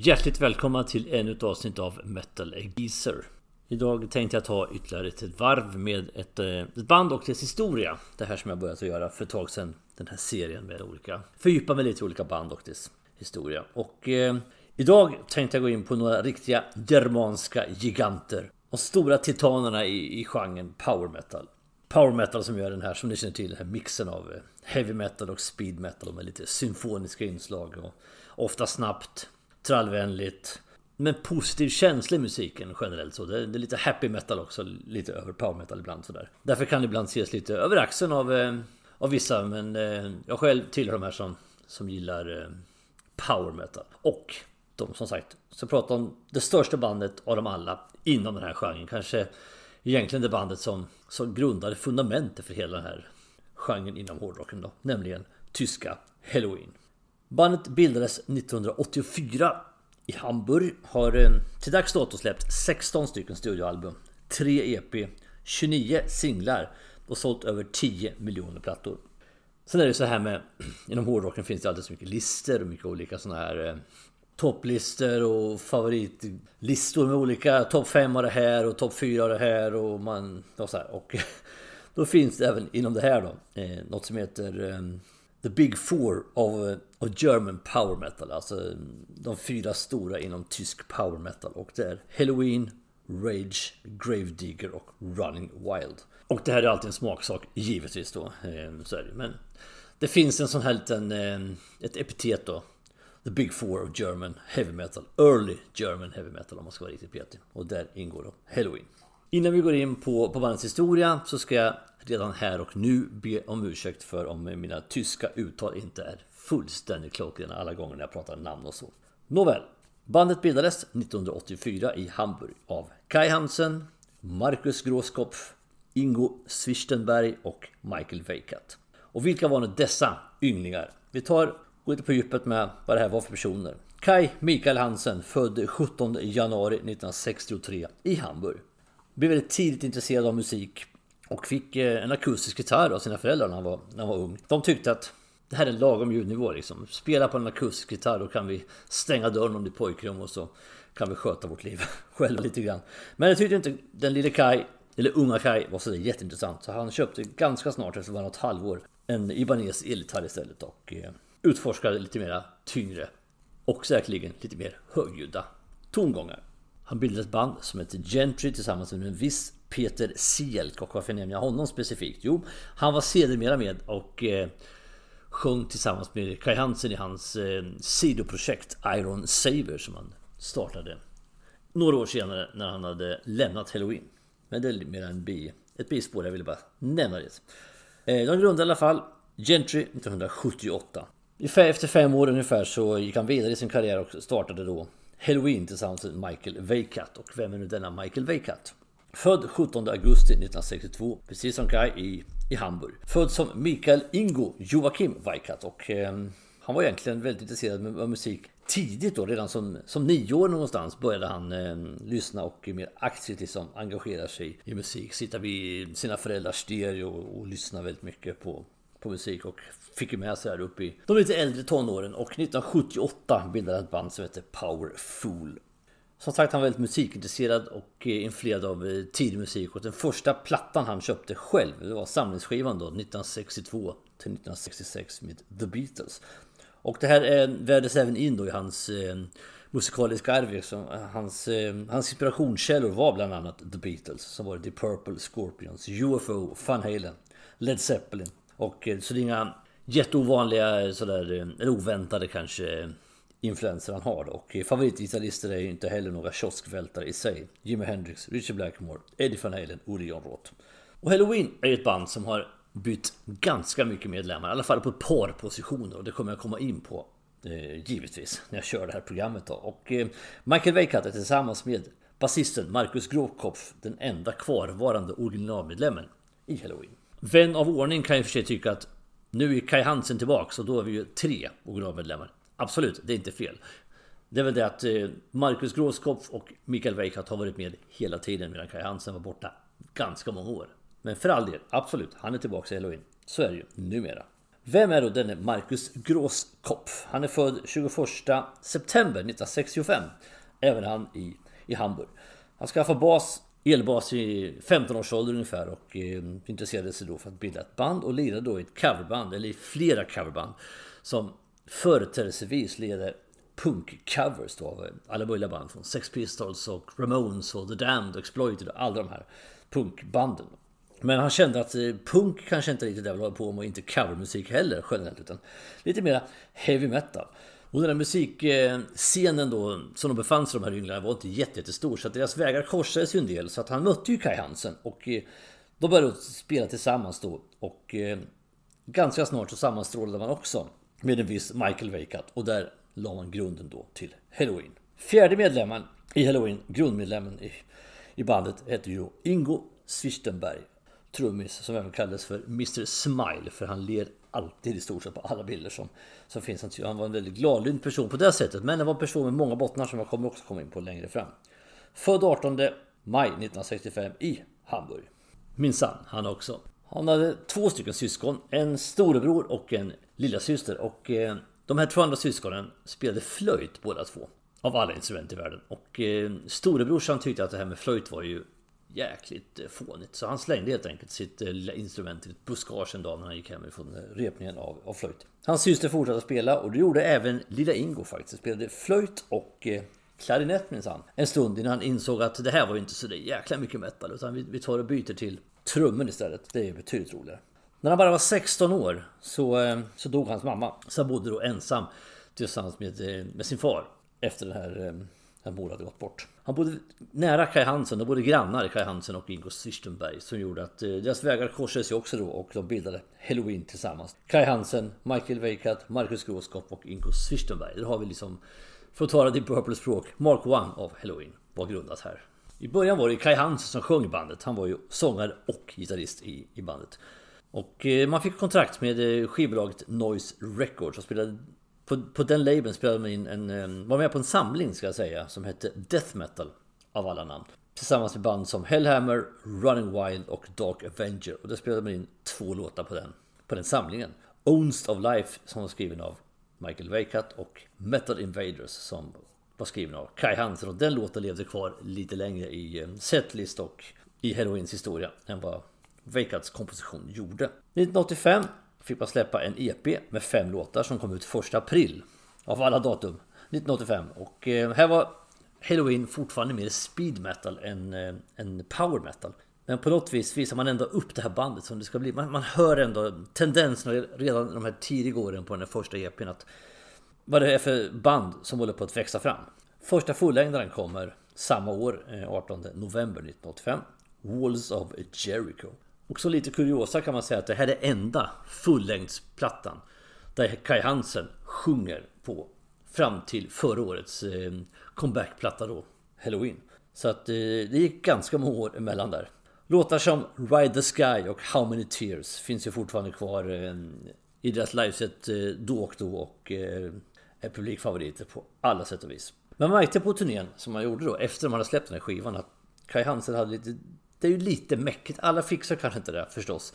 Hjärtligt välkomna till ännu ett avsnitt av Metal Geezer. Idag tänkte jag ta ytterligare ett varv med ett, eh, ett band och dess historia. Det här som jag börjat att göra för ett tag sedan. Den här serien med olika... Fördjupa mig lite i olika band och dess historia. Och eh, idag tänkte jag gå in på några riktiga germanska giganter. De stora titanerna i, i genren power metal. Power metal som gör den här, som ni känner till, den här mixen av eh, heavy metal och speed metal med lite symfoniska inslag. Och ofta snabbt, trallvänligt. Men positiv känsla i musiken generellt så. Det är, lite happy metal också, lite över power metal ibland sådär. Därför kan det ibland ses lite över axeln av, eh, av vissa. Men eh, jag själv tillhör de här som, som gillar eh, power metal. Och de som sagt, så pratar om det största bandet av dem alla inom den här genren. Kanske egentligen det bandet som, som grundade fundamentet för hela den här genren inom hårdrocken då. Nämligen tyska Halloween. Bandet bildades 1984 i Hamburg. Har eh, till dags dato släppt 16 stycken studioalbum, 3 EP, 29 singlar och sålt över 10 miljoner plattor. Sen är det så här med, inom hårdrocken finns det alltid så mycket listor och mycket olika sådana här eh, topplistor och favoritlistor med olika topp 5 av det här och topp 4 av det här och man... Och, så här. och då finns det även inom det här då eh, något som heter eh, The Big Four of, of German Power Metal. Alltså de fyra stora inom tysk power metal. Och det är Halloween, Rage, Gravedigger och Running Wild. Och det här är alltid en smaksak, givetvis då. Ehm, så är det. Men det finns en sån här liten, ehm, ett epitet då. The Big Four of German Heavy Metal. Early German Heavy Metal om man ska vara riktigt petig. Och där ingår då Halloween. Innan vi går in på, på bandets historia så ska jag redan här och nu be om ursäkt för om mina tyska uttal inte är fullständigt klockrena alla gånger när jag pratar namn och så. Nåväl, bandet bildades 1984 i Hamburg av Kai Hansen, Marcus Groskopf, Ingo Swichtenberg och Michael Weikat. Och vilka var nu dessa ynglingar? Vi tar går lite på djupet med vad det här var för personer. Kai Mikael Hansen, född 17 januari 1963 i Hamburg. Blev väldigt tidigt intresserad av musik och fick eh, en akustisk gitarr av sina föräldrar när han var, när han var ung. De tyckte att det här är en lagom ljudnivå liksom. Spela på en akustisk gitarr då kan vi stänga dörren om det är pojkrum och så kan vi sköta vårt liv själva lite grann. Men det tyckte inte den lille Kai, eller unga Kai, var så jätteintressant. Så han köpte ganska snart, efter bara något halvår, en Ibanez elgitarr istället och eh, utforskade lite mera tyngre och säkerligen lite mer högljudda tongångar. Han bildade ett band som heter Gentry tillsammans med en viss Peter Sielk. Och varför nämner jag honom specifikt? Jo, han var sedermera med och eh, sjöng tillsammans med Kai Hansen i hans eh, sidoprojekt Iron Saver som han startade några år senare när han hade lämnat Halloween. Men det är mer en bi, ett bispår, jag ville bara nämna det. Eh, de grundade i alla fall Gentry 1978. Efter fem år ungefär så gick han vidare i sin karriär och startade då Halloween tillsammans med Michael Veikat. Och vem är nu denna Michael Veikat? Född 17 augusti 1962, precis som Kai i, i Hamburg. Född som Mikael Ingo Joakim Weikat och eh, han var egentligen väldigt intresserad av musik tidigt då, redan som, som nio år någonstans började han eh, lyssna och mer aktivt liksom engagera sig i musik. Sitta vid sina föräldrars stereo och, och lyssna väldigt mycket på, på musik och fick ju med sig här upp i de lite äldre tonåren och 1978 bildade ett band som heter Powerful. Som sagt han var väldigt musikintresserad och eh, influerad av eh, tidig musik och den första plattan han köpte själv det var samlingsskivan då 1962 till 1966 med The Beatles. Och det här eh, värdes vävdes även in då i hans eh, musikaliska arv. Liksom. Hans, eh, hans inspirationskällor var bland annat The Beatles som var The Purple, Scorpions, UFO, Van Halen, Led Zeppelin. Och så det är inga jätteovanliga sådär, eller oväntade kanske influenser han har. Och favoritgitarrister är ju inte heller några kioskvältare i sig. Jimi Hendrix, Richard Blackmore, Eddie Van Halen, Olle John Roth. Och Halloween är ett band som har bytt ganska mycket medlemmar, i alla fall på ett par positioner och det kommer jag komma in på eh, givetvis när jag kör det här programmet då. Och eh, Michael Weikat är tillsammans med basisten Marcus Gråkopf den enda kvarvarande originalmedlemmen i Halloween. Vän av ordning kan ju för sig tycka att nu är Kai Hansen tillbaks och då är vi ju tre originalmedlemmar. Absolut, det är inte fel. Det är väl det att eh, Marcus Gråskopf och Mikael Weikat har varit med hela tiden medan Kai Hansen var borta ganska många år. Men för all del, absolut, han är tillbaka i Halloween. Så är det ju numera. Vem är då denne Marcus Grosskopf? Han är född 21 september 1965. Även han i, i Hamburg. Han skaffade bas, elbas i 15 års ålder ungefär och eh, intresserade sig då för att bilda ett band och lirade då i ett coverband, eller i flera coverband. Som företrädesvis leder punkcovers då av alla möjliga band från Sex Pistols och Ramones och The Damned och Exploited och alla de här punkbanden. Men han kände att eh, punk kanske inte riktigt det han hålla på med och inte covermusik heller generellt utan lite mera heavy metal. Och den här musikscenen då som de befann sig de här ynglarna var inte jättestor så att deras vägar korsades ju en del så att han mötte ju Kai Hansen och eh, de började spela tillsammans då och eh, ganska snart så sammanstrålade man också med en viss Michael Weikat och där la man grunden då till Halloween. Fjärde medlemmen i Halloween, grundmedlemmen i, i bandet, heter ju Ingo Swichtenberg. Trummis som även kallades för Mr Smile för han ler alltid i stort sett på alla bilder som, som finns. Han var en väldigt gladlynt person på det sättet men det var en person med många bottnar som jag kommer också komma in på längre fram. Född 18 maj 1965 i Hamburg. Minsann, han också. Han hade två stycken syskon, en storebror och en lillasyster och eh, de här två andra syskonen spelade flöjt båda två. Av alla instrument i världen. Och eh, storebrorsan tyckte att det här med flöjt var ju jäkligt eh, fånigt. Så han slängde helt enkelt sitt eh, lilla instrument i ett buskage en dag när han gick hem ifrån eh, repningen av, av flöjt. Hans syster fortsatte spela och det gjorde även lilla Ingo faktiskt. Han spelade flöjt och eh, klarinett minsann. En stund innan han insåg att det här var ju inte så jäkla mycket metal utan vi, vi tar och byter till trummor istället. Det är betydligt roligare. När han bara var 16 år så, eh, så dog hans mamma. Så han bodde då ensam tillsammans med, eh, med sin far efter den här eh, när mor hade gått bort. Han bodde nära Kai Hansen, de bodde grannar Kai Hansen och Ingo Swichtenberg som gjorde att deras vägar korsades ju också då och de bildade Halloween tillsammans. Kai Hansen, Michael Weikat, Marcus Groskopf och Ingo Swichtenberg. Där har vi liksom, för att tala Deep Purple språk, Mark One av Halloween var grundat här. I början var det Kai Hansen som sjöng i bandet. Han var ju sångare och gitarrist i, i bandet. Och eh, man fick kontrakt med eh, skivbolaget Noise Records och spelade på, på den labeln spelade man in en, eh, var med på en samling ska jag säga som hette Death Metal av alla namn. Tillsammans med band som Hellhammer, Running Wild och Dark Avenger. Och då spelade man in två låtar på den, på den samlingen. Owns of Life som var skriven av Michael Weikat och Metal Invaders som var skriven av Kai Hansen. Och den låten levde kvar lite längre i eh, setlist och i Heroins historia än vad Weikats komposition gjorde. 1985 fick man släppa en EP med fem låtar som kom ut 1 april. Av alla datum. 1985. Och eh, här var Halloween fortfarande mer speed metal än, eh, än power metal. Men på något vis visar man ändå upp det här bandet som det ska bli. Man, man hör ändå tendenserna redan de här tidiga åren på den första EPn. Att vad det är för band som håller på att växa fram. Första fullängdaren kommer samma år, eh, 18 november 1985. Walls of Jericho. Också lite kuriosa kan man säga att det här är enda fullängdsplattan där Kai Hansen sjunger på fram till förra årets eh, comebackplatta då, Halloween. Så att eh, det gick ganska många år emellan där. Låtar som Ride the Sky och How Many Tears finns ju fortfarande kvar i deras liveset då och då och publikfavoriter på alla sätt och vis. Men man märkte på turnén som man gjorde då efter man hade släppt den här skivan att Kai Hansen hade lite det är ju lite mäckigt. Alla fixar kanske inte det förstås.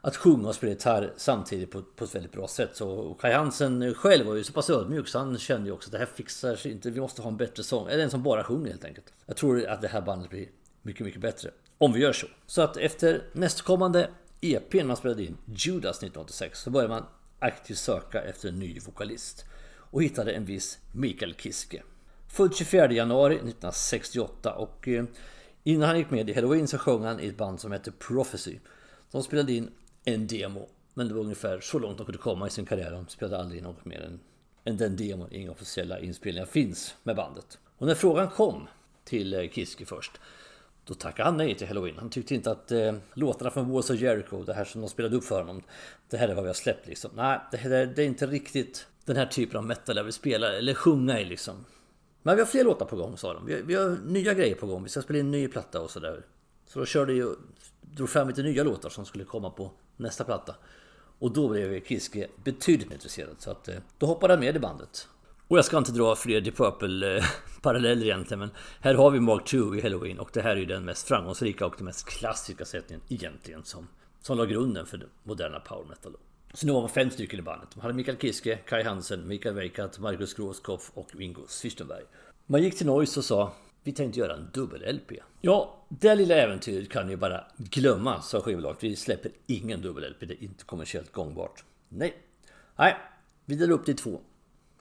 Att sjunga och spela gitarr samtidigt på, på ett väldigt bra sätt. Så Kai Hansen själv var ju så pass ödmjuk så han kände ju också att det här fixar sig inte. Vi måste ha en bättre sång. Eller en som bara sjunger helt enkelt. Jag tror att det här bandet blir mycket, mycket bättre. Om vi gör så. Så att efter nästkommande EP man spelade in, Judas 1986, så började man aktivt söka efter en ny vokalist. Och hittade en viss Mikael Kiske. Född 24 januari 1968 och eh, Innan han gick med i Halloween så sjöng han i ett band som hette Prophecy. De spelade in en demo. Men det var ungefär så långt de kunde komma i sin karriär. De spelade aldrig in något mer än, än den demon. Inga officiella inspelningar finns med bandet. Och när frågan kom till eh, Kiske först. Då tackade han nej till Halloween. Han tyckte inte att eh, låtarna från Walls of Jericho, det här som de spelade upp för honom. Det här är vad vi har släppt liksom. Nej, det, här, det är inte riktigt den här typen av metal jag vill spela eller sjunga i liksom. Men vi har fler låtar på gång sa de. Vi har, vi har nya grejer på gång. Vi ska spela in en ny platta och sådär. Så då körde ju, drog fram lite nya låtar som skulle komma på nästa platta. Och då blev Kiske betydligt intresserad. Så att, eh, då hoppade han med i bandet. Och jag ska inte dra fler Deep Purple eh, paralleller egentligen. Men här har vi Mark 2 i Halloween. Och det här är ju den mest framgångsrika och den mest klassiska sättningen egentligen. Som, som la grunden för den moderna power metal. Så nu var man fem stycken i bandet. Man hade Mikael Kiske, Kai Hansen, Mikael Weikat, Markus Groskopf och Ingo Swistenberg. Man gick till Noise och sa vi tänkte göra en dubbel-LP. Ja, det lilla äventyret kan ni bara glömma, sa skivbolaget. Vi släpper ingen dubbel-LP, det är inte kommersiellt gångbart. Nej, nej, vi delar upp det i två.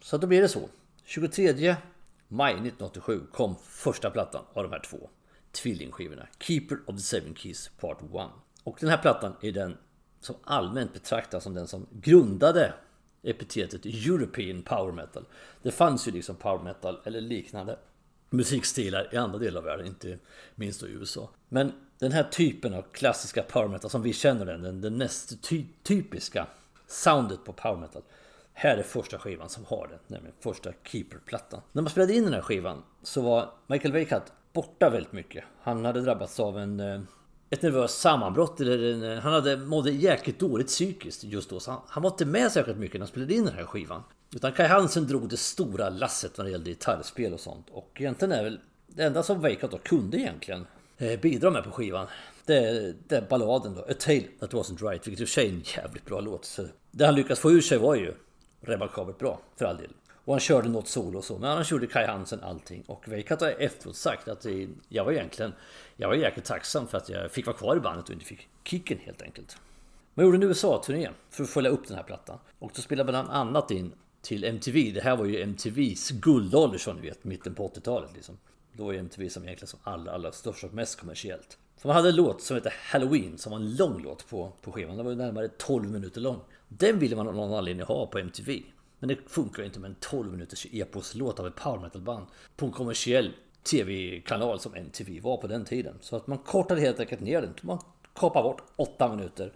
Så då blir det så. 23 maj 1987 kom första plattan av de här två tvillingskivorna. Keeper of the Seven Keys Part 1. Och den här plattan är den som allmänt betraktas som den som grundade epitetet European Power Metal. Det fanns ju liksom Power Metal eller liknande musikstilar i andra delar av världen, inte minst i USA. Men den här typen av klassiska power metal som vi känner den, den, den näst ty typiska soundet på power metal. Här är första skivan som har den, nämligen första Keeper-plattan. När man spelade in den här skivan så var Michael Weikat borta väldigt mycket. Han hade drabbats av en, eh, ett nervöst sammanbrott. Eller eh, han hade mådde jäkligt dåligt psykiskt just då. Så han, han var inte med särskilt mycket när han spelade in den här skivan. Utan Kai Hansen drog det stora lasset när det gällde gitarrspel och sånt. Och egentligen är väl det enda som Weikat då kunde egentligen eh, bidra med på skivan. Det är, det är balladen då, A Tale That Wasn't Right. Vilket i och för sig är en jävligt bra låt. Så det han lyckades få ur sig var ju remarkabelt bra, för all del. Och han körde något solo och så. Men annars gjorde Kai Hansen allting. Och Weikat har efteråt sagt att det, jag var egentligen... Jag var jäkligt tacksam för att jag fick vara kvar i bandet och inte fick kicken helt enkelt. Man gjorde en USA-turné för att följa upp den här plattan. Och då spelade bland annat in till MTV. Det här var ju MTVs guldålder som ni vet, mitten på 80-talet liksom. Då var ju MTV som egentligen som allra, allra störst och mest kommersiellt. Så man hade en låt som hette Halloween som var en lång låt på, på skivan. Den var ju närmare 12 minuter lång. Den ville man av någon anledning ha på MTV. Men det funkar ju inte med en 12 minuters eposlåt av ett power metal band på en kommersiell tv-kanal som MTV var på den tiden. Så att man kortade helt enkelt ner den. Man kapade bort 8 minuter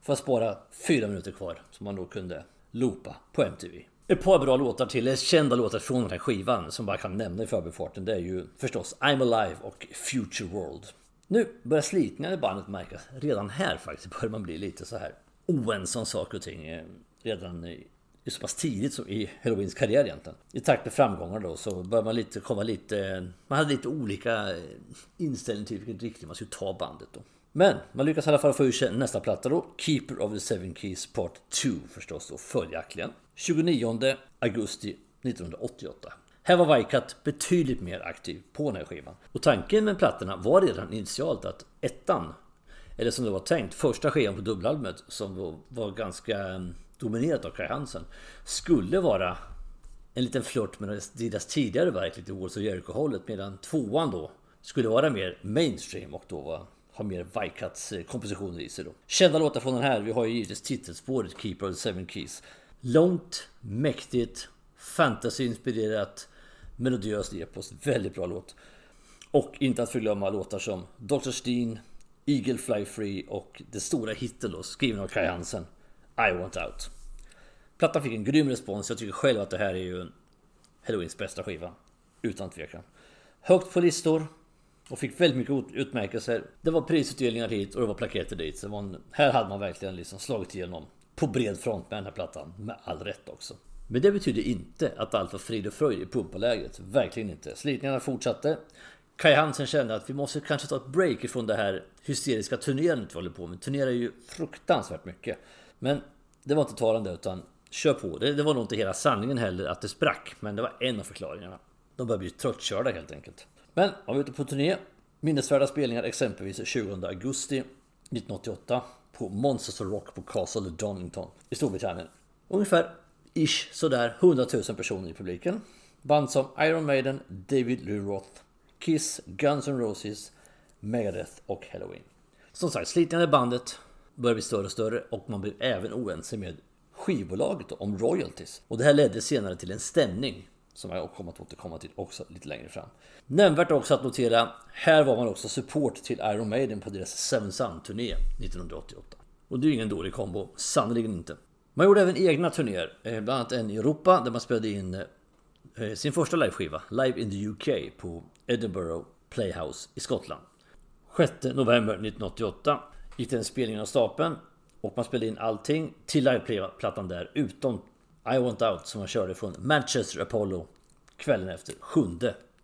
för att spara 4 minuter kvar som man då kunde loopa på MTV. Ett par bra låtar till, kända låtar från den här skivan som bara kan nämna i förbifarten. Det är ju förstås I'm Alive och Future World. Nu börjar slitningarna i bandet märkas. Redan här faktiskt börjar man bli lite så här oense om saker och ting. Eh, redan i, så pass tidigt som i Halloweens karriär egentligen. I takt med framgångar då så började man lite komma lite... Man hade lite olika inställning till vilken riktning man skulle ta bandet då. Men man lyckas i alla fall få ur sig nästa platta då. Keeper of the Seven Keys Part 2 förstås då följaktligen. 29 augusti 1988. Här var Vajkat betydligt mer aktiv på den här skivan. Och tanken med plattorna var redan initialt att ettan, eller som det var tänkt, första skivan på dubbelalbumet som var ganska dominerat av Kai Hansen, skulle vara en liten flört med deras tidigare verk, lite Walls och Jericho-hållet, medan tvåan då skulle vara mer mainstream och då var har mer Vikats eh, kompositioner i sig då. Kända låtar från den här, vi har ju givetvis titelspåret Keeper of the Seven Keys. Långt, mäktigt, fantasyinspirerat, melodiöst epos. Väldigt bra låt. Och inte att förglömma låtar som Dr. Steen, Eagle Fly Free och det stora hitten då, skriven av Kai Hansen, i Want Out. Plattan fick en grym respons. Jag tycker själv att det här är ju Halloweens bästa skiva. Utan tvekan. Högt på listor, och fick väldigt mycket utmärkelser. Det var prisutdelningar hit och det var plaketter dit. Så en, här hade man verkligen liksom slagit igenom på bred front med den här plattan. Med all rätt också. Men det betyder inte att allt var frid och fröjd i pumpalägret. Verkligen inte. Slitningarna fortsatte. Kai Hansen kände att vi måste kanske ta ett break ifrån det här hysteriska turnerandet vi håller på med. Turnerar ju fruktansvärt mycket. Men det var inte talande utan kör på. Det, det var nog inte hela sanningen heller att det sprack. Men det var en av förklaringarna. De började bli tröttkörda helt enkelt. Men var vi ute på turné. Minnesvärda spelningar exempelvis 20 augusti 1988 på Monsters of Rock på Castle Donington i Storbritannien. Ungefär ish sådär 100 000 personer i publiken. Band som Iron Maiden, David Lee Roth, Kiss, Guns N' Roses, Megadeth och Halloween. Som sagt, slitningarna i bandet började bli större och större och man blev även oense med skivbolaget om royalties. Och det här ledde senare till en stämning som jag kommer att återkomma till också lite längre fram. Nämnvärt också att notera, här var man också support till Iron Maiden på deras Seven Sun-turné 1988. Och det är ju ingen dålig kombo, sannerligen inte. Man gjorde även egna turnéer, eh, bland annat en i Europa där man spelade in eh, eh, sin första liveskiva, Live in the UK på Edinburgh Playhouse i Skottland. 6 november 1988 gick den spelningen av stapeln och man spelade in allting till liveplattan där utom i Want Out som man körde från Manchester Apollo kvällen efter 7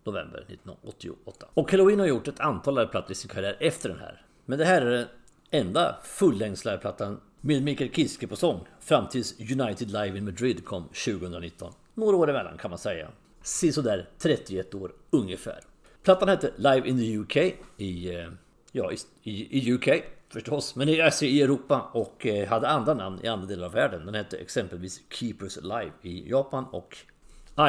november 1988. Och Halloween har gjort ett antal liveplattor i sin karriär efter den här. Men det här är den enda fullängds liveplattan Med Mikael Kiske på sång fram tills United Live in Madrid kom 2019. Några år emellan kan man säga. Sisådär 31 år ungefär. Plattan hette Live in the UK i, eh, ja, i, i UK förstås, men i, alltså i Europa och eh, hade andra namn i andra delar av världen. Den hette exempelvis Keepers Live i Japan och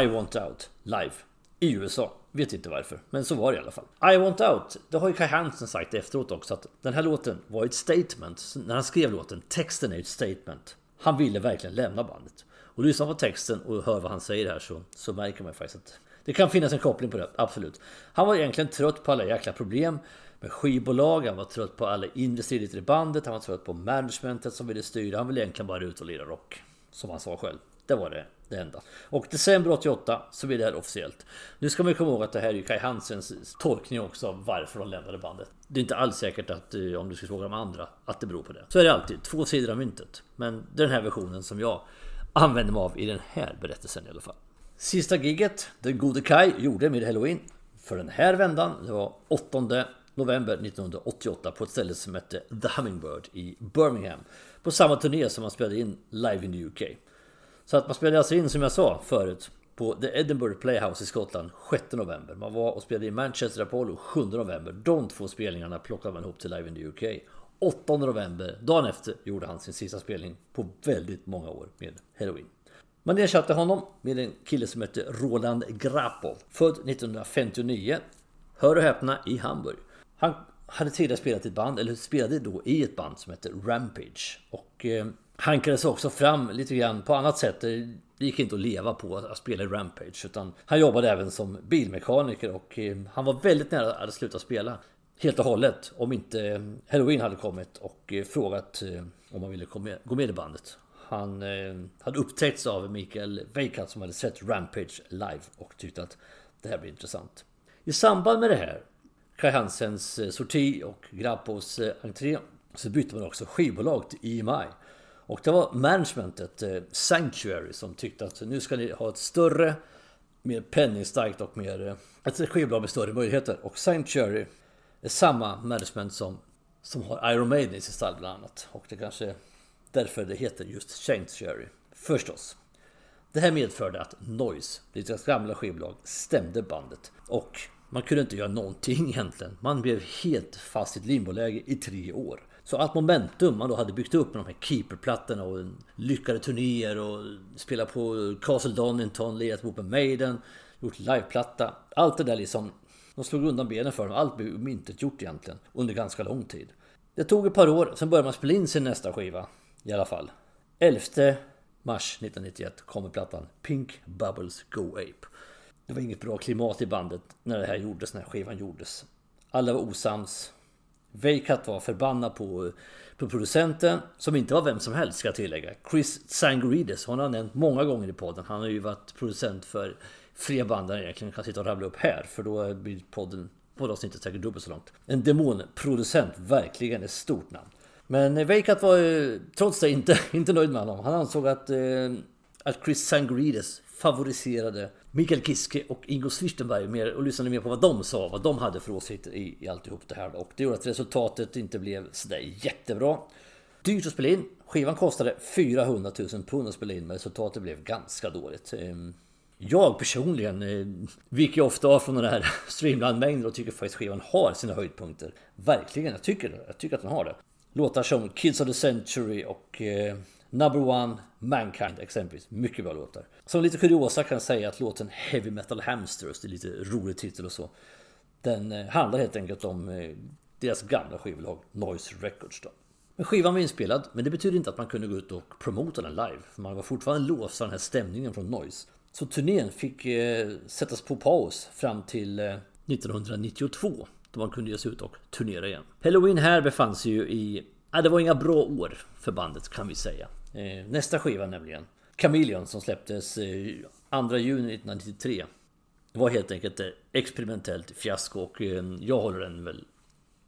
I Want Out Live i USA. Vet inte varför, men så var det i alla fall. I Want Out, det har ju Kai Hansen sagt efteråt också att den här låten var ett statement. När han skrev låten, texten är ett statement. Han ville verkligen lämna bandet. Och lyssnar på texten och hör vad han säger här så, så märker man faktiskt att det kan finnas en koppling på det, absolut. Han var egentligen trött på alla jäkla problem med skivbolag, han var trött på alla investerare i bandet, han var trött på managementet som ville styra. Han ville egentligen bara ut och lira rock. Som han sa själv. Det var det, det enda. Och december 88 så blir det här officiellt. Nu ska man komma ihåg att det här är Kai Hansens tolkning också av varför de lämnade bandet. Det är inte alls säkert att, eh, om du ska fråga de andra, att det beror på det. Så är det alltid, två sidor av myntet. Men det är den här versionen som jag använder mig av i den här berättelsen i alla fall. Sista giget den gode Kai gjorde med Halloween för den här vändan, det var 8 november 1988 på ett ställe som hette The Hummingbird i Birmingham. På samma turné som man spelade in live in the UK. Så att man spelade alltså in som jag sa förut på The Edinburgh Playhouse i Skottland 6 november. Man var och spelade i Manchester Apollo 7 november. De två spelningarna plockade man ihop till Live in the UK. 8 november, dagen efter, gjorde han sin sista spelning på väldigt många år med Halloween. Man ersatte honom med en kille som hette Roland Grapov. Född 1959. Hör och häpna i Hamburg. Han hade tidigare spelat i ett band, eller spelade då i ett band som hette Rampage. Och eh, hankades också fram lite grann på annat sätt. Eh, det gick inte att leva på att spela i Rampage. Utan han jobbade även som bilmekaniker och eh, han var väldigt nära att sluta spela. Helt och hållet. Om inte eh, Halloween hade kommit och eh, frågat eh, om han ville gå med i bandet. Han eh, hade upptäckts av Mikael Weikat som hade sett Rampage live och tyckte att det här blir intressant. I samband med det här, Kai Hansens eh, sorti och Grappos eh, entré, så bytte man också skivbolag till EMI. Och det var managementet, eh, Sanctuary, som tyckte att nu ska ni ha ett större, mer penningstarkt och mer... Ett skivbolag med större möjligheter. Och Sanctuary är samma management som, som har Iron Maiden i sin stall bland annat. Och det kanske är därför det heter just Sanctuary. Förstås. Det här medförde att Noise, deras gamla skivbolag, stämde bandet. Och man kunde inte göra någonting egentligen. Man blev helt fast i ett limboläge i tre år. Så allt momentum man då hade byggt upp med de här Keeper-plattorna och lyckade turnéer och spela på Castle Donington, lirat ihop med Maiden, gjort liveplatta. Allt det där liksom de slog undan benen för dem. Allt blev gjort egentligen under ganska lång tid. Det tog ett par år, sen började man spela in sin nästa skiva. I alla fall. 11 mars 1991 kommer plattan Pink Bubbles Go Ape. Det var inget bra klimat i bandet när det här gjordes, när skivan gjordes. Alla var osams. Veikat var förbannad på, på producenten, som inte var vem som helst ska jag tillägga. Chris Sangarides, hon har nämnt många gånger i podden. Han har ju varit producent för fler band än egentligen kan sitta och rabbla upp här. För då blir podden, poddavsnittet säkert dubbelt så långt. En demonproducent, verkligen ett stort namn. Men eh, Veikat var eh, trots det inte, inte nöjd med honom. Han ansåg att, eh, att Chris Sangrides favoriserade Mikael Kiske och Ingo Swichtenberg mer och lyssnade mer på vad de sa, vad de hade för åsikter i, i alltihop det här. Och det gjorde att resultatet inte blev sådär jättebra. Dyrt att spela in. Skivan kostade 400 000 pund att spela in men resultatet blev ganska dåligt. Ehm, jag personligen eh, viker ofta av från den här streamlandmängden och tycker faktiskt skivan har sina höjdpunkter. Verkligen, jag tycker, jag tycker att den har det. Låtar som Kids of the Century och eh, Number One, Mankind exempelvis. Mycket bra låtar. Som lite kuriosa kan jag säga att låten Heavy Metal Hamsters, det är lite rolig titel och så. Den eh, handlar helt enkelt om eh, deras gamla skivbolag Noise Records då. Men skivan var inspelad, men det betyder inte att man kunde gå ut och promota den live. För man var fortfarande låst av den här stämningen från Noise. Så turnén fick eh, sättas på paus fram till eh, 1992 då man kunde ge sig ut och turnera igen. Halloween här befann sig ju i... Ja, det var inga bra år för bandet kan vi säga. Eh, nästa skiva nämligen, Chameleon som släpptes eh, 2 juni 1993 var helt enkelt ett experimentellt fiasko och eh, jag håller den väl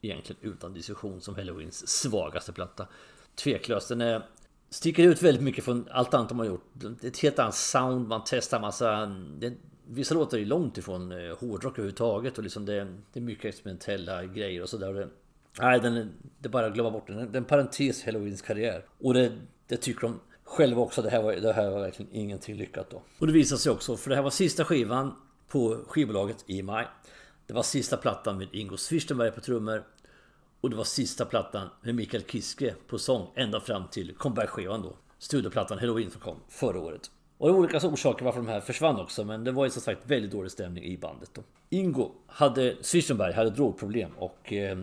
egentligen utan diskussion som Halloweens svagaste platta. Tveklöst, den är sticker ut väldigt mycket från allt annat de har gjort. Det är ett helt annat sound, man testar massa... Det, vissa låtar är långt ifrån eh, hårdrock överhuvudtaget och liksom det, det är mycket experimentella grejer och sådär. Nej, den, det är bara att glömma bort den. Det är en parentes i Halloweens karriär. Och det, det tycker de själva också. Det här, var, det här var verkligen ingenting lyckat då. Och det visade sig också, för det här var sista skivan på skivbolaget i maj. Det var sista plattan med Ingo Swistenberg på trummor. Och det var sista plattan med Mikael Kiske på sång ända fram till comeback-skivan då. Studioplattan Halloween som kom förra året. Och det var olika orsaker varför de här försvann också men det var ju som sagt väldigt dålig stämning i bandet då. Ingo hade, Swistenberg hade drogproblem och eh,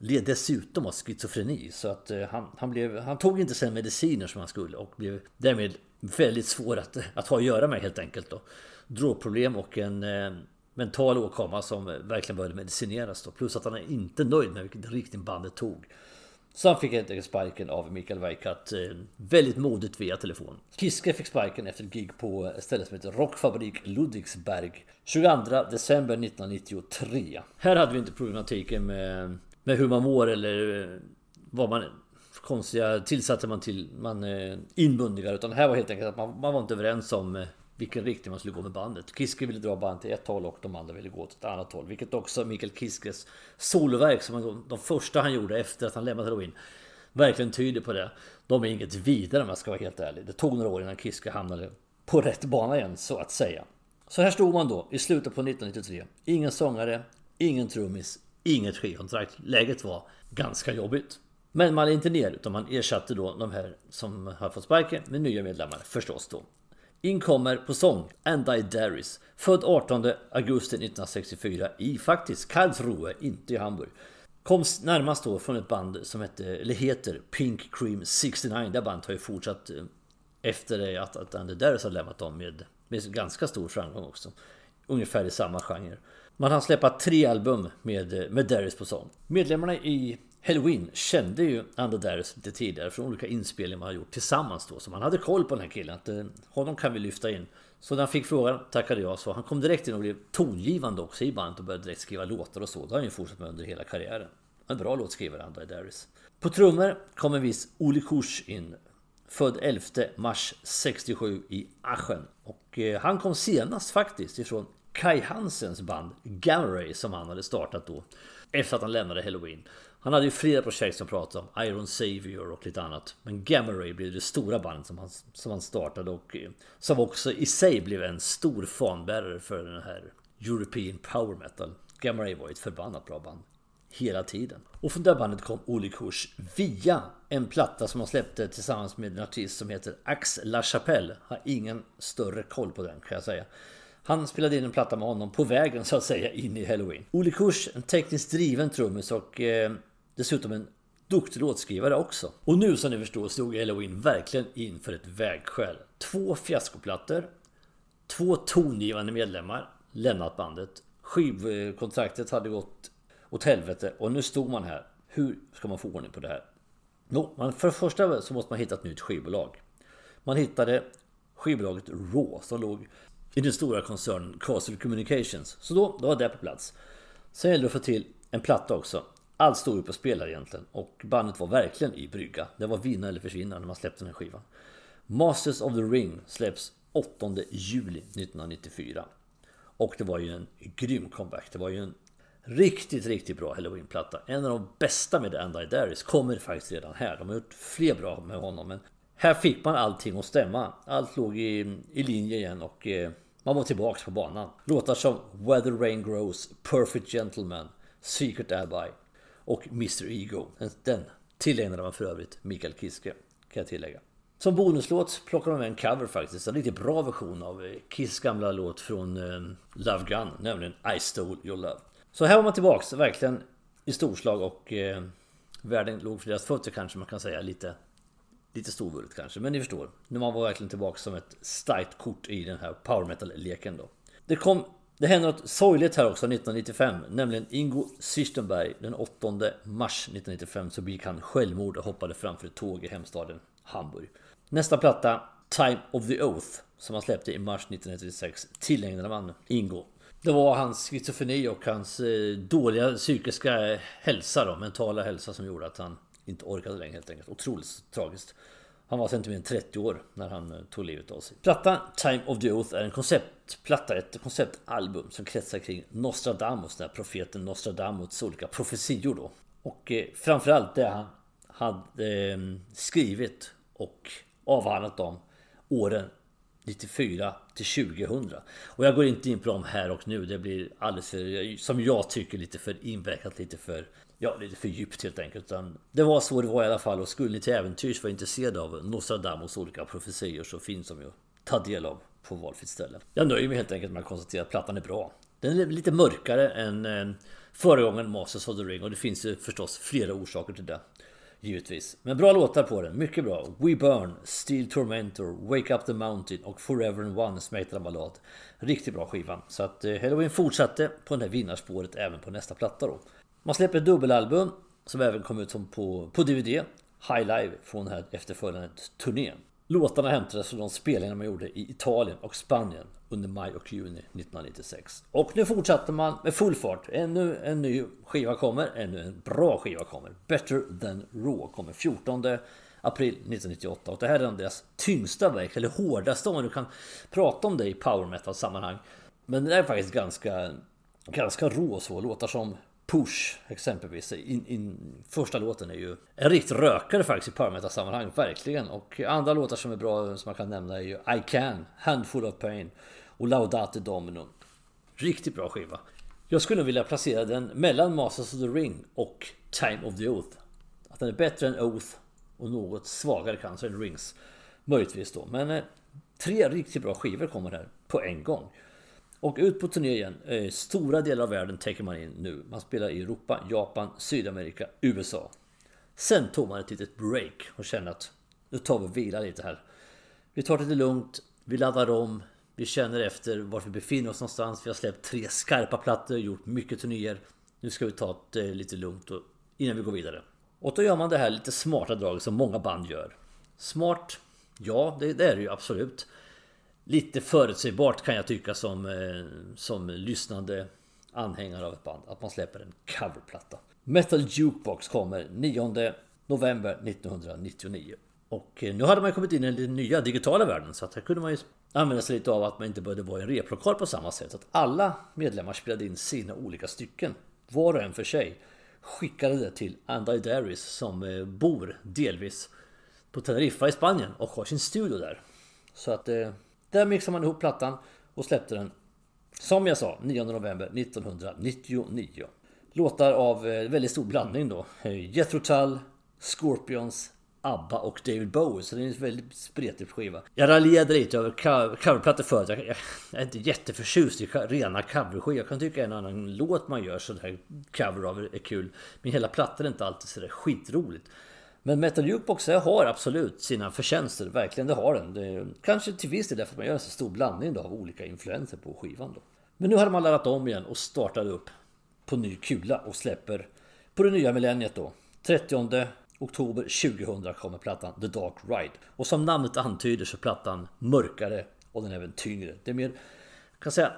dessutom av schizofreni så att eh, han, han, blev, han tog inte sina mediciner som han skulle och blev därmed väldigt svår att, att ha att göra med helt enkelt då. Drogproblem och en eh, mental åkomma som verkligen började medicineras då. Plus att han är inte nöjd med vilken riktning bandet tog. Så han fick helt enkelt sparken av Mikael Weikat eh, väldigt modigt via telefon. Kiske fick sparken efter ett gig på ett ställe som heter Rockfabrik Ludwigsberg 22 december 1993. Här hade vi inte problematiken med, med hur man mår eller eh, vad man konstiga tillsatte man till man eh, inmundigar utan här var helt enkelt att man, man var inte överens om eh, vilken riktning man skulle gå med bandet. Kiske ville dra bandet till ett håll och de andra ville gå åt ett annat håll. Vilket också Mikael Kiskes soloverk, som de första han gjorde efter att han lämnat Halloween, verkligen tyder på det. De är inget vidare om jag ska vara helt ärlig. Det tog några år innan Kiske hamnade på rätt bana igen, så att säga. Så här stod man då i slutet på 1993. Ingen sångare, ingen trummis, inget skivkontrakt. Läget var ganska jobbigt. Men man är inte ner utan man ersatte då de här som har fått sparken med nya medlemmar förstås då. In kommer på sång Andy Darris, född 18 augusti 1964 i faktiskt Karlsruhe, inte i Hamburg. Kom närmast då från ett band som hette, eller heter Pink Cream 69. Det bandet har ju fortsatt eh, efter det att, att Andy Darris har lämnat dem med, med ganska stor framgång också. Ungefär i samma genre. Man hann släppa tre album med, med Darris på sång. Medlemmarna i Halloween kände ju Andra Darius lite tidigare från olika inspelningar man har gjort tillsammans då. Så man hade koll på den här killen. Att eh, honom kan vi lyfta in. Så när han fick frågan tackade jag så. Han kom direkt in och blev tongivande också i bandet och började direkt skriva låtar och så. Det har han ju fortsatt med under hela karriären. En bra låtskrivare, Andra Darius. På trummor kom en viss Oli Kurs in. Född 11 mars 67 i Aachen. Och eh, han kom senast faktiskt ifrån Kai Hansens band Gamma som han hade startat då. Efter att han lämnade Halloween. Han hade ju flera projekt som pratade om Iron Savior och lite annat. Men Gamma Ray blev det stora bandet som han, som han startade och eh, som också i sig blev en stor fanbärare för den här European Power Metal. Gamma Ray var ett förbannat bra band. Hela tiden. Och från det bandet kom Oli Kurs via en platta som han släppte tillsammans med en artist som heter Ax La Chapelle. Har ingen större koll på den kan jag säga. Han spelade in en platta med honom på vägen så att säga in i Halloween. Olle Kurs, en tekniskt driven trummis och eh, Dessutom en duktig låtskrivare också. Och nu som ni förstår stod Halloween verkligen inför ett vägskäl. Två fiaskoplattor, två tongivande medlemmar lämnat bandet. Skivkontraktet hade gått åt helvete och nu stod man här. Hur ska man få ordning på det här? No, men för det första så måste man hitta ett nytt skivbolag. Man hittade skivbolaget Raw som låg i den stora koncernen Castle Communications. Så då, då var det på plats. Sen gällde det att få till en platta också. Allt stod ju på spel egentligen och bandet var verkligen i brygga. Det var vinna eller försvinna när man släppte den här skivan. Masters of the Ring släpps 8 juli 1994. Och det var ju en grym comeback. Det var ju en riktigt, riktigt bra Halloween-platta. En av de bästa med Andy Darius kommer faktiskt redan här. De har gjort fler bra med honom men här fick man allting att stämma. Allt låg i, i linje igen och eh, man var tillbaks på banan. Låtar som Weather Rain Grows, Perfect Gentleman, Secret Alibi och Mr Ego. Den tillägnade man för övrigt Mikael Kiske, kan jag tillägga. Som bonuslåt plockar de med en cover faktiskt. En riktigt bra version av eh, Kiss gamla låt från eh, Love Gun, nämligen I Stole Your Love. Så här var man tillbaks, verkligen i storslag och eh, världen låg för deras fötter kanske man kan säga lite Lite storvulet kanske, men ni förstår. När man var verkligen tillbaka som ett starkt kort i den här power metal-leken då. Det kom det hände något sorgligt här också 1995, nämligen Ingo Syrstenberg den 8 mars 1995 så begick han självmord och hoppade framför ett tåg i hemstaden Hamburg. Nästa platta, Time of the Oath, som han släppte i mars 1996, tillägnade man Ingo. Det var hans schizofreni och hans eh, dåliga psykiska hälsa då, mentala hälsa som gjorde att han inte orkade längre helt enkelt. Otroligt tragiskt. Han var inte mer än 30 år när han eh, tog livet av sig. Plattan Time of the Oath är en konceptplatta, ett konceptalbum som kretsar kring Nostradamus, den här profeten Nostradamus olika profetior då. Och eh, framförallt det han hade eh, skrivit och avhandlat om åren 94 till 2000. Och jag går inte in på dem här och nu. Det blir alldeles för, som jag tycker, lite för invecklat, lite för Ja, lite för djupt helt enkelt. Utan det var så det var i alla fall och skulle ni till äventyrs vara intresserade av Nostradamus olika profetior så finns de ju att ta del av på valfritt ställe. Jag nöjer mig helt enkelt med att konstatera att plattan är bra. Den är lite mörkare än eh, Masters of the Ring och det finns ju förstås flera orsaker till det. Givetvis. Men bra låtar på den, mycket bra. We Burn, Steel Tormentor, Wake Up The Mountain och Forever and One Smektra ballad. Riktigt bra skiva. Så att eh, Halloween fortsatte på det här vinnarspåret även på nästa platta då. Man släpper ett dubbelalbum som även kom ut som på, på DVD. High Live från den här efterföljande turnén. Låtarna hämtades från de spelningar man gjorde i Italien och Spanien under maj och juni 1996. Och nu fortsatte man med full fart. Ännu en ny skiva kommer, ännu en bra skiva kommer. Better than Raw kommer 14 april 1998. Och det här är deras tyngsta verk, eller hårdaste om man nu kan prata om det i power metal sammanhang. Men det är faktiskt ganska, ganska rå så. Låtar som Push exempelvis. In, in, första låten är ju en riktig rökare faktiskt i power sammanhang verkligen. Och andra låtar som är bra som man kan nämna är ju I Can, Handful of Pain och Laudate Domino. Riktigt bra skiva. Jag skulle vilja placera den mellan Masters of the Ring och Time of the Oath. Att den är bättre än Oath och något svagare kanske än Rings. Möjligtvis då. Men eh, tre riktigt bra skivor kommer här på en gång. Och ut på turné igen. Eh, stora delar av världen täcker man in nu. Man spelar i Europa, Japan, Sydamerika, USA. Sen tog man ett litet break och kände att nu tar vi och vilar lite här. Vi tar det lite lugnt, vi laddar om, vi känner efter var vi befinner oss någonstans. Vi har släppt tre skarpa plattor, gjort mycket turnéer. Nu ska vi ta det eh, lite lugnt och, innan vi går vidare. Och då gör man det här lite smarta draget som många band gör. Smart? Ja, det, det är det ju absolut. Lite förutsägbart kan jag tycka som, eh, som lyssnande anhängare av ett band. Att man släpper en coverplatta. Metal Jukebox kommer 9 november 1999. Och eh, nu hade man kommit in i den nya digitala världen så att här kunde man ju använda sig lite av att man inte behövde vara i en replokal på samma sätt. Så att alla medlemmar spelade in sina olika stycken. Var och en för sig. Skickade det till Andy Daris som eh, bor delvis på Teneriffa i Spanien och har sin studio där. Så att där mixade man ihop plattan och släppte den som jag sa 9 november 1999. Låtar av eh, väldigt stor blandning då. Eh, Jethro Tull, Scorpions, ABBA och David Bowie. Så det är en väldigt spretig skiva. Jag raljerade lite över coverplattor förut. Jag, jag, är inte jätteförtjust i rena coverskivor. Jag kan tycka en annan låt man gör sån här cover av är kul. Men hela plattan är inte alltid sådär skitroligt. Men Metal Jukebox har absolut sina förtjänster, verkligen det har den. Det är, kanske till viss del därför att man gör en så stor blandning då, av olika influenser på skivan. Då. Men nu har man laddat om igen och startat upp på ny kula och släpper på det nya millenniet då. 30 oktober 2000 kommer plattan The Dark Ride. Och som namnet antyder så är plattan mörkare och den är även tyngre. Det är mer, kan säga,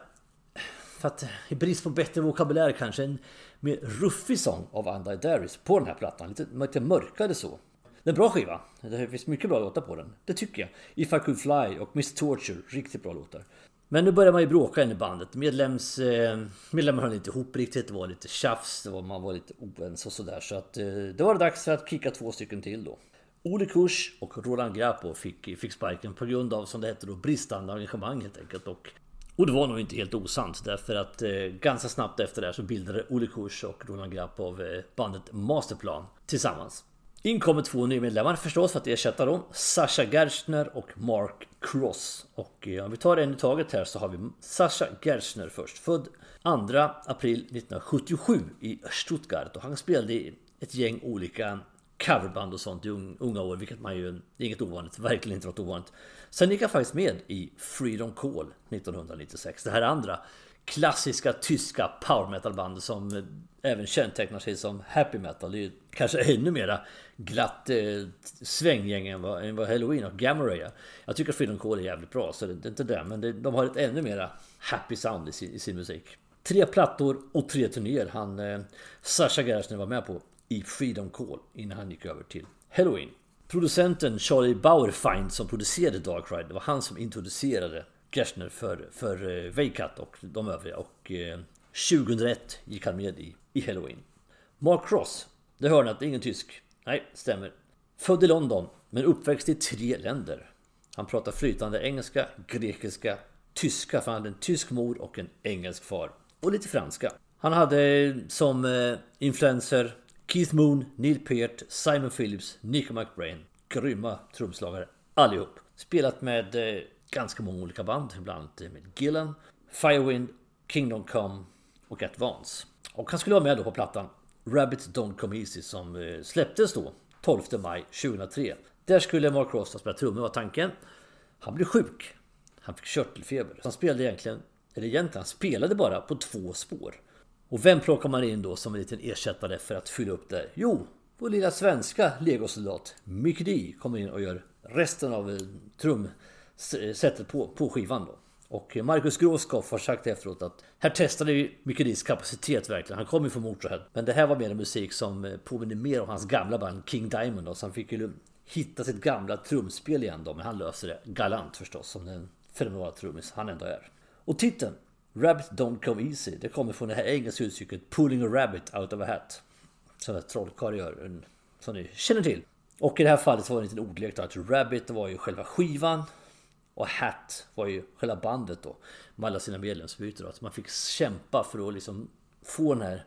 för att i brist på bättre vokabulär kanske en med ruffig sång av Andy Darius på den här plattan. Lite, lite mörkare så. Det är en bra skiva. Det finns mycket bra låtar på den. Det tycker jag. If I Could Fly och Miss Torture. Riktigt bra låtar. Men nu börjar man ju bråka igen i bandet. Medlems, eh, medlemmar höll inte ihop riktigt. Det var lite tjafs. Det var, man var lite oense och sådär. Så att eh, det var dags för att kicka två stycken till då. Ole Kurs och Roland Grapo fick, fick sparken på grund av, som det hette då, bristande engagemang helt enkelt. Och och det var nog inte helt osant därför att eh, ganska snabbt efter det här så bildade Olle Kurs och Roland Grapp av eh, bandet Masterplan tillsammans. In kommer två nya medlemmar förstås för att ersätta dem. Sasha Gerstner och Mark Cross. Och eh, om vi tar en i taget här så har vi Sasha Gerstner först. Född 2 april 1977 i Stuttgart och han spelade i ett gäng olika coverband och sånt i unga år, vilket man ju... Det är inget ovanligt, verkligen inte något ovanligt. Sen gick han faktiskt med i Freedom Call 1996. Det här andra klassiska tyska power metal bandet som eh, även kännetecknar sig som happy metal. Det är ju kanske ännu mera glatt eh, svänggäng än vad, än vad Halloween och Gamma Ray är. Jag tycker Freedom Call är jävligt bra, så det är inte det. Men det, de har ett ännu mera happy sound i sin, i sin musik. Tre plattor och tre turnéer han eh, Sasha Gershner var med på i Freedom Call innan han gick över till Halloween. Producenten Charlie Bauerfeind som producerade Dark Ride, det var han som introducerade Gerstner för, för eh, uh, Veikat och de övriga och eh, uh, 2001 gick han med i, i Halloween. Mark Cross Det hör ni att det är ingen tysk. Nej, stämmer. Född i London, men uppväxt i tre länder. Han pratar flytande engelska, grekiska, tyska, för han hade en tysk mor och en engelsk far. Och lite franska. Han hade eh, som eh, influencer Keith Moon, Neil Peart, Simon Phillips, Nico McBrain. Grymma trumslagare allihop. Spelat med eh, ganska många olika band, bland annat med Gillan, Firewind, Kingdom Come och Advance. Och han skulle vara med då på plattan Rabbit Don't Come Easy som eh, släpptes då 12 maj 2003. Där skulle Mark Ross spela trummor var tanken. Han blev sjuk. Han fick körtelfeber. Han spelade egentligen, eller egentligen, han spelade bara på två spår. Och vem plockar man in då som en liten ersättare för att fylla upp där? Jo, vår lilla svenska legosoldat Mickey D kommer in och gör resten av eh, trumsetet på, på skivan då. Och Marcus Gråskoff har sagt efteråt att här testade vi Mickey D's kapacitet verkligen. Han kom ju från Motorhead. Men det här var mer en musik som eh, påminner mer om hans gamla band King Diamond då. Så han fick ju hitta sitt gamla trumspel igen då. Men han löser det galant förstås. Som den fenomenala trummis han ändå är. Och titeln Rabbit Don't Come Easy. Det kommer från det här engelska uttrycket Pulling a Rabbit Out of a Hat. Som ett trollkarl gör. Som ni känner till. Och i det här fallet var det en liten ordlek då. Att Rabbit var ju själva skivan. Och Hat var ju själva bandet då. Med alla sina medlemsbyten. Att man fick kämpa för att liksom få den här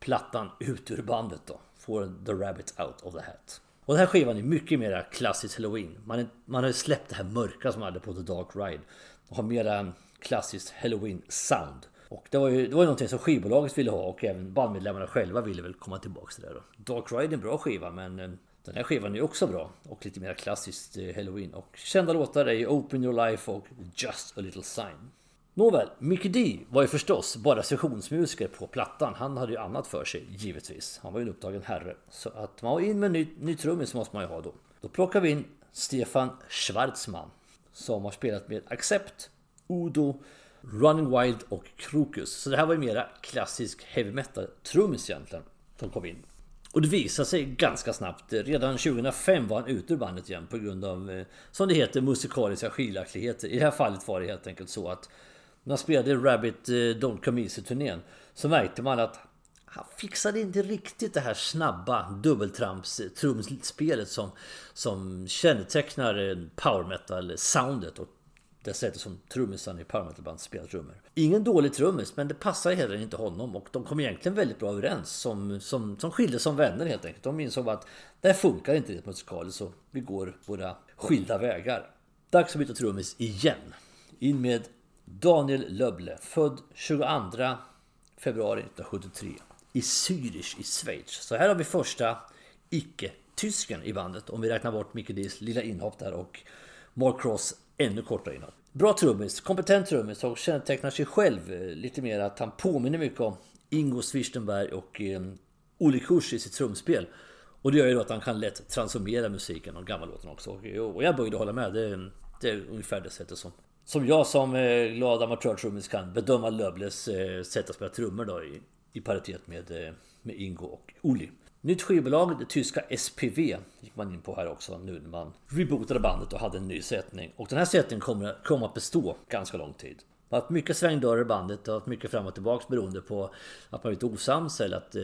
plattan ut ur bandet då. Få the rabbit out of the hat. Och den här skivan är mycket mer klassiskt halloween. Man, är, man har släppt det här mörka som man hade på The Dark Ride. Och har mera klassiskt halloween sound. Och det var ju, det var ju någonting som skivbolaget ville ha och även bandmedlemmarna själva ville väl komma tillbaka till det då. Dark Ride är en bra skiva men eh, den här skivan är också bra och lite mer klassiskt eh, halloween. Och kända låtar är ju Open Your Life och Just A Little Sign. Nåväl, Mickey D var ju förstås bara sessionsmusiker på plattan. Han hade ju annat för sig, givetvis. Han var ju en upptagen herre. Så att man var in med ny, ny trummis måste man ju ha då. Då plockar vi in Stefan Schwarzman. Som har spelat med Accept, Udo, Running Wild och Krokus. Så det här var ju mera klassisk heavy metal trummis egentligen. Som kom in. Och det visade sig ganska snabbt. Redan 2005 var han ute ur bandet igen på grund av, eh, som det heter, musikaliska skiljaktigheter. I det här fallet var det helt enkelt så att när han spelade Rabbit eh, Don't Come Easy turnén så märkte man att han fixade inte riktigt det här snabba dubbeltramps trumspelet som, som kännetecknar power metal soundet och det sättet som trummisarna i power Band spelar trummor. Ingen dålig trummis, men det passar heller inte honom och de kom egentligen väldigt bra överens som, som, som skilde som vänner helt enkelt. De insåg att det här funkar inte riktigt musikaliskt så vi går våra skilda vägar. Dags att byta trummis igen. In med Daniel Löble, född 22 februari 1973 i Zürich i Schweiz. Så här har vi första icke-tysken i bandet om vi räknar bort Mickey Dees lilla inhopp där och Mark Cross ännu kortare innan. Bra trummis, kompetent trummis och kännetecknar sig själv eh, lite mer att han påminner mycket om Ingo Swistenberg och eh, Olle Kurs i sitt trumspel. Och det gör ju då att han kan lätt transformera musiken och gammallåten också. Och eh, jag började hålla med. Det, det är ungefär det sättet som, som jag som eh, glad amatörtrummis kan bedöma Löbles eh, sätt att spela trummor då i, i paritet med, eh, med Ingo och Olli. Nytt skivbolag, det tyska SPV, gick man in på här också nu när man rebootade bandet och hade en ny sättning. Och den här sättningen kommer, kommer att bestå ganska lång tid. Det har varit mycket svängdörrar i bandet, det har mycket fram och tillbaks beroende på att man blivit osams eller att eh,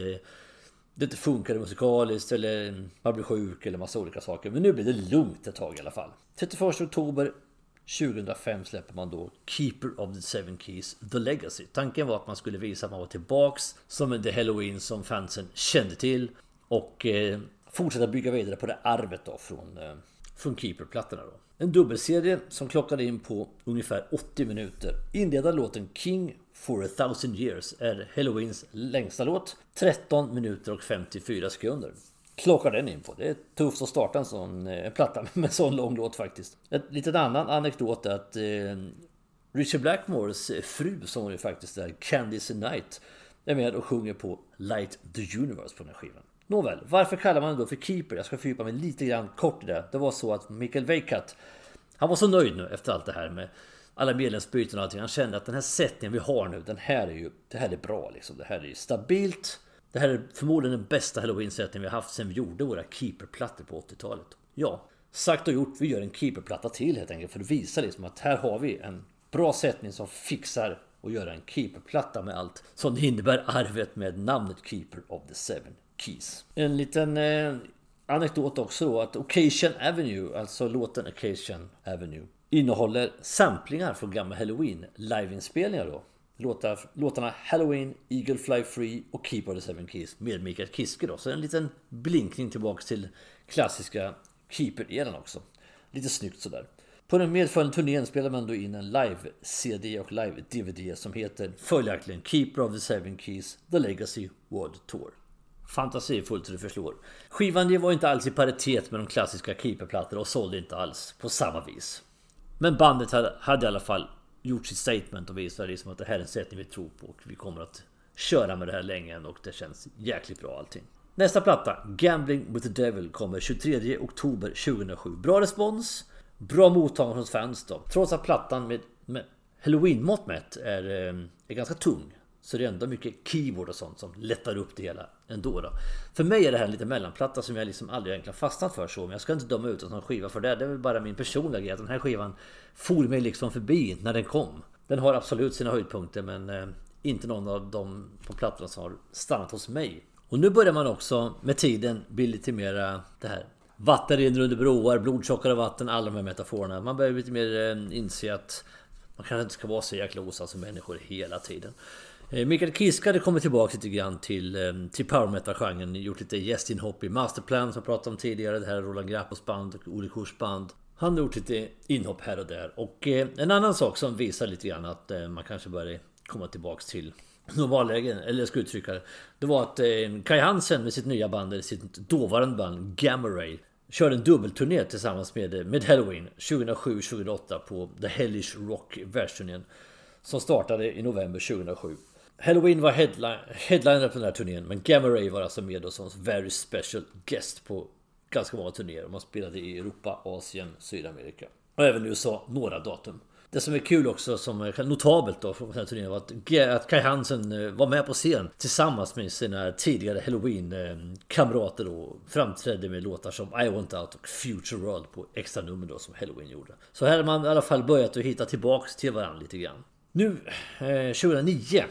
det inte funkade musikaliskt eller man blev sjuk eller massa olika saker. Men nu blir det lugnt ett tag i alla fall. 31 oktober 2005 släpper man då Keeper of the Seven Keys The Legacy. Tanken var att man skulle visa att man var tillbaks som The Halloween som fansen kände till. Och eh, fortsätta bygga vidare på det arvet då från, eh, från Keeper-plattorna då. En dubbelserie som klockade in på ungefär 80 minuter. Inledande låten King for a thousand years är Halloweens längsta låt. 13 minuter och 54 sekunder. Klockar den in på. Det är tufft att starta en sån eh, en platta med en sån lång låt faktiskt. En liten annan anekdot är att eh, Richard Blackmores eh, fru som hon ju faktiskt är, Candice Night, är med och sjunger på Light the Universe på den här skivan. Nåväl, varför kallar man den då för Keeper? Jag ska fördjupa mig lite grann kort i det. Det var så att Mikael Weikat, han var så nöjd nu efter allt det här med alla medlemsbyten och allting. Han kände att den här sättningen vi har nu, den här är ju, det här är bra liksom. Det här är ju stabilt. Det här är förmodligen den bästa halloween-sättningen vi har haft sen vi gjorde våra Keeper-plattor på 80-talet. Ja, sagt och gjort, vi gör en Keeper-platta till helt enkelt för att visa liksom att här har vi en bra sättning som fixar och göra en Keeper-platta med allt som det innebär arvet med namnet Keeper of the Seven Keys. En liten eh, anekdot också då att Occasion Avenue, alltså låten Occasion Avenue, innehåller samplingar från gamla Halloween liveinspelningar då. Låtar, låtarna Halloween, Eagle Fly Free och Keeper the Seven Keys med Mikael Kiske då. Så en liten blinkning tillbaks till klassiska Keeper-eran också. Lite snyggt sådär. På den medföljande turnén spelar man då in en live-CD och live-DVD som heter följaktligen Keeper of the Seven Keys The Legacy World Tour. Fantasifullt så det förslår. Skivan var inte alls i paritet med de klassiska Keeper-plattorna och sålde inte alls på samma vis. Men bandet hade, i alla fall gjort sitt statement och visat liksom att det här är en sättning vi tror på och vi kommer att köra med det här länge och det känns jäkligt bra allting. Nästa platta, Gambling with the Devil, kommer 23 oktober 2007. Bra respons, bra mottagande hos fans då. Trots att plattan med, med Halloween-mått mätt är, eh, är ganska tung så det är ändå mycket keyboard och sånt som lättar upp det hela ändå då. För mig är det här en liten mellanplatta som jag liksom aldrig egentligen fastnat för så. Men jag ska inte döma ut en sån skiva för det. Det är väl bara min personliga grej. Att den här skivan for mig liksom förbi när den kom. Den har absolut sina höjdpunkter men eh, inte någon av dem på plattorna som har stannat hos mig. Och nu börjar man också med tiden bli lite mera det här Vatten rinner under broar, blodtjockare vatten, alla de här metaforerna. Man börjar lite mer eh, inse att man kanske inte ska vara så jäkla osams som människor hela tiden. Eh, Mikael Kiska hade kommit tillbaka lite grann till, ehm, till power metal-genren. Gjort lite gästinhopp i Masterplan som jag pratade om tidigare. Det här är Roland Grappos band och Olle Kors band. Han har gjort lite inhopp här och där. Och eh, en annan sak som visar lite grann att eh, man kanske börjar komma tillbaks till normallägen, eller jag ska uttrycka det. Det var att Kai Hansen med sitt nya band, eller sitt dåvarande band Gamma Ray Körde en dubbelturné tillsammans med, med Halloween 2007-2008 på The Hellish Rock världsturnén. Som startade i november 2007. Halloween var headline, headliner på den här turnén men Gamma Ray var alltså med som very special guest på ganska många turnéer. Man spelade i Europa, Asien, Sydamerika och även USA några datum. Det som är kul också som är notabelt då från den här turnén var att, Kai Hansen eh, var med på scen tillsammans med sina tidigare Halloween-kamrater eh, och framträdde med låtar som I Want Out och Future World på extra nummer då som Halloween gjorde. Så här har man i alla fall börjat att hitta tillbaks till varandra lite grann. Nu, eh, 2009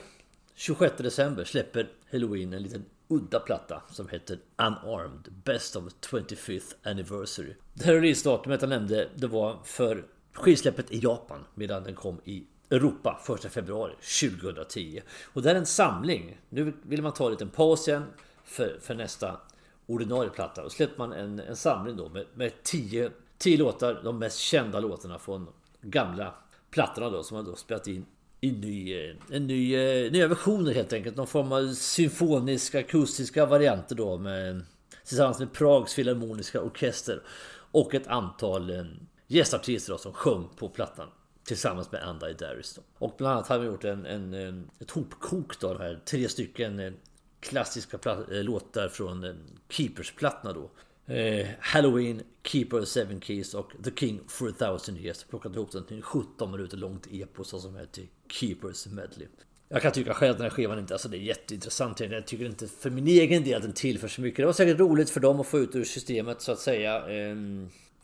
26 december släpper Halloween en liten udda platta som heter Unarmed Best of 25th Anniversary. Det här releasedatumet jag nämnde det var för skivsläppet i Japan medan den kom i Europa 1 februari 2010. Och det är en samling. Nu vill man ta en liten paus igen för, för nästa ordinarie platta. Och släpper man en, en samling då med, med tio, tio låtar, de mest kända låtarna från gamla plattorna då som man då spelat in i ny, eh, en ny, eh, nya versioner helt enkelt. Någon form av symfoniska akustiska varianter då med tillsammans med Prags filharmoniska orkester och ett antal eh, gästartister då, som sjöng på plattan tillsammans med Andy Darius. Då. Och bland annat har vi gjort en, en, ett hopkok då, här, tre stycken klassiska låtar från Keepers-plattorna då. Eh, Halloween, Keeper Seven Keys och The King for a thousand years. Plockat ihop den till en 17 minuter långt epos som heter Keepers Medley. Jag kan tycka själv att den här skivan inte alltså det är jätteintressant. Jag tycker inte för min egen del att den tillför så mycket. Det var säkert roligt för dem att få ut ur systemet så att säga. Eh,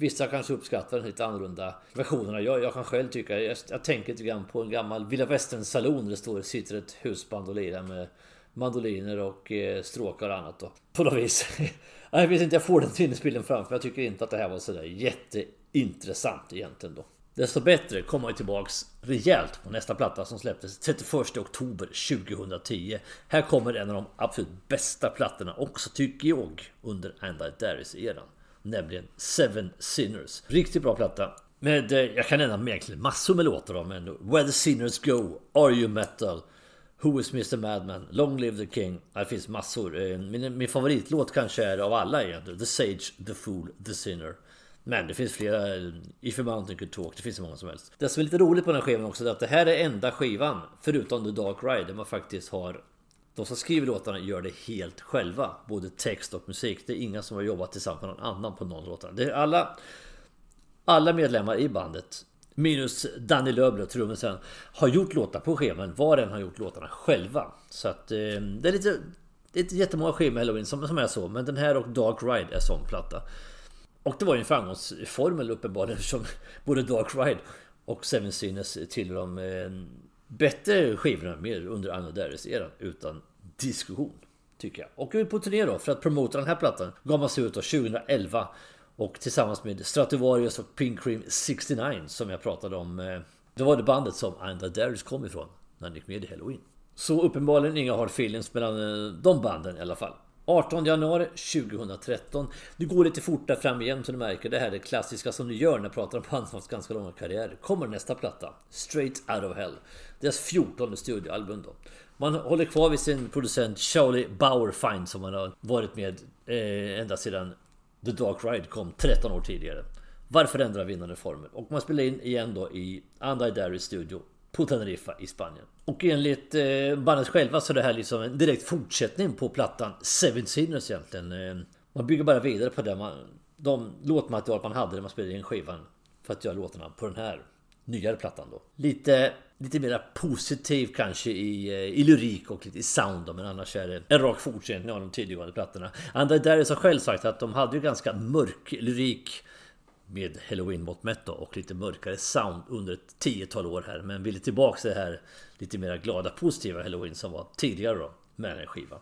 Vissa kanske uppskattar den lite annorlunda versionerna. Jag, jag kan själv tycka, jag, jag tänker lite grann på en gammal Villa Västern-saloon. där det står, sitter ett husband och lirar med mandoliner och eh, stråkar och annat då. På något vis. jag vet inte, jag får den sinnesbilden framför Jag tycker inte att det här var sådär jätteintressant egentligen då. Desto bättre kommer man tillbaks rejält på nästa platta som släpptes 31 oktober 2010. Här kommer en av de absolut bästa plattorna också tycker jag under Andy Darius-eran. Nämligen Seven Sinners. Riktigt bra platta. Med, eh, jag kan nämna egentligen massor med låtar om men Where the Sinners Go, Are You Metal, Who is Mr Madman? Long Live the King. Det finns massor. Eh, min, min favoritlåt kanske är av alla egentligen. The Sage, The Fool, The Sinner. Men det finns flera. Eh, If a Mountain Could Talk. Det finns så många som helst. Det som är lite roligt på den här skivan också är att det här är enda skivan förutom The Dark Ride där man faktiskt har de som skriver låtarna gör det helt själva. Både text och musik. Det är inga som har jobbat tillsammans med någon annan på någon låtar. Det är alla, alla medlemmar i bandet Minus Danny Löfblad, trummisen, har gjort låtar på skivan. Var och en har gjort låtarna själva. Så att eh, det är lite... Det är inte jättemånga skivor med Halloween som, som är så. Men den här och Dark Ride är sån platta. Och det var ju en framgångsformel uppenbarligen eftersom både Dark Ride och Seven Sinners tillhör de eh, bättre skivorna mer under Anna Darris eran utan diskussion. Tycker jag. Och ut på turné då för att promota den här plattan. Gav man sig ut då 2011. Och tillsammans med Stratovarius och Pink Cream 69 som jag pratade om. Eh, det var det bandet som Andra Darius kom ifrån. När han gick med i Halloween. Så uppenbarligen inga hard feelings mellan eh, de banden i alla fall. 18 januari 2013. Det går lite fortare fram igen så du märker. Det här är det klassiska som du gör när du pratar om band som haft ganska långa karriärer. Kommer nästa platta. Straight Out of Hell. Deras 14 studioalbum då. Man håller kvar vid sin producent Charlie Bauerfeind som man har varit med eh, ända sedan The Dark Ride kom 13 år tidigare. Varför ändra vinnande former? Och man spelar in igen då i Andy Dairy Studio på Teneriffa i Spanien. Och enligt eh, bandet själva så är det här liksom en direkt fortsättning på plattan Seven Sinners egentligen. Eh, man bygger bara vidare på det man, de låtmaterial man hade när man spelade in skivan för att göra låtarna på den här nyare plattan då. Lite, lite mer positiv kanske i, eh, i lyrik och lite i sound då, men annars är det en rak fortsättning av de tidigare plattorna. Andra Darius har själv sagt att de hade ju ganska mörk lyrik med Halloween mot mätt och lite mörkare sound under ett tiotal år här. Men ville tillbaka till det här lite mer glada positiva Halloween som var tidigare då med den här skivan.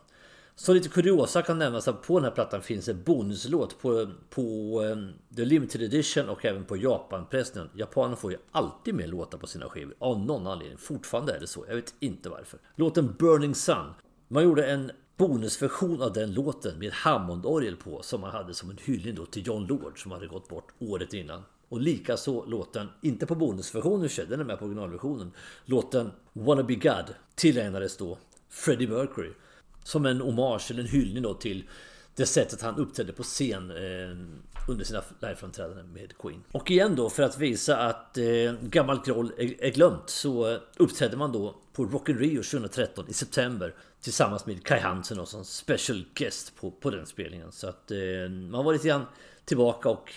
Så lite kuriosa kan nämnas att på den här plattan finns en bonuslåt på, på um, The Limited Edition och även på Japanpressen. Japanerna får ju alltid med låtar på sina skivor av någon anledning. Fortfarande är det så. Jag vet inte varför. Låten Burning Sun. Man gjorde en bonusversion av den låten med Hammondorgel på som man hade som en hyllning då till John Lord som hade gått bort året innan. Och likaså låten, inte på bonusversionen den är med på originalversionen. Låten Wanna Be God tillägnades då Freddie Mercury. Som en hommage eller en hyllning då till det sättet han uppträdde på scen eh, under sina liveframträdanden med Queen. Och igen då för att visa att eh, gammalt groll är, är glömt så uppträdde man då på Rock in Rio 2013 i september tillsammans med Kai Hansen och som special guest på, på den spelningen. Så att eh, man var lite grann tillbaka och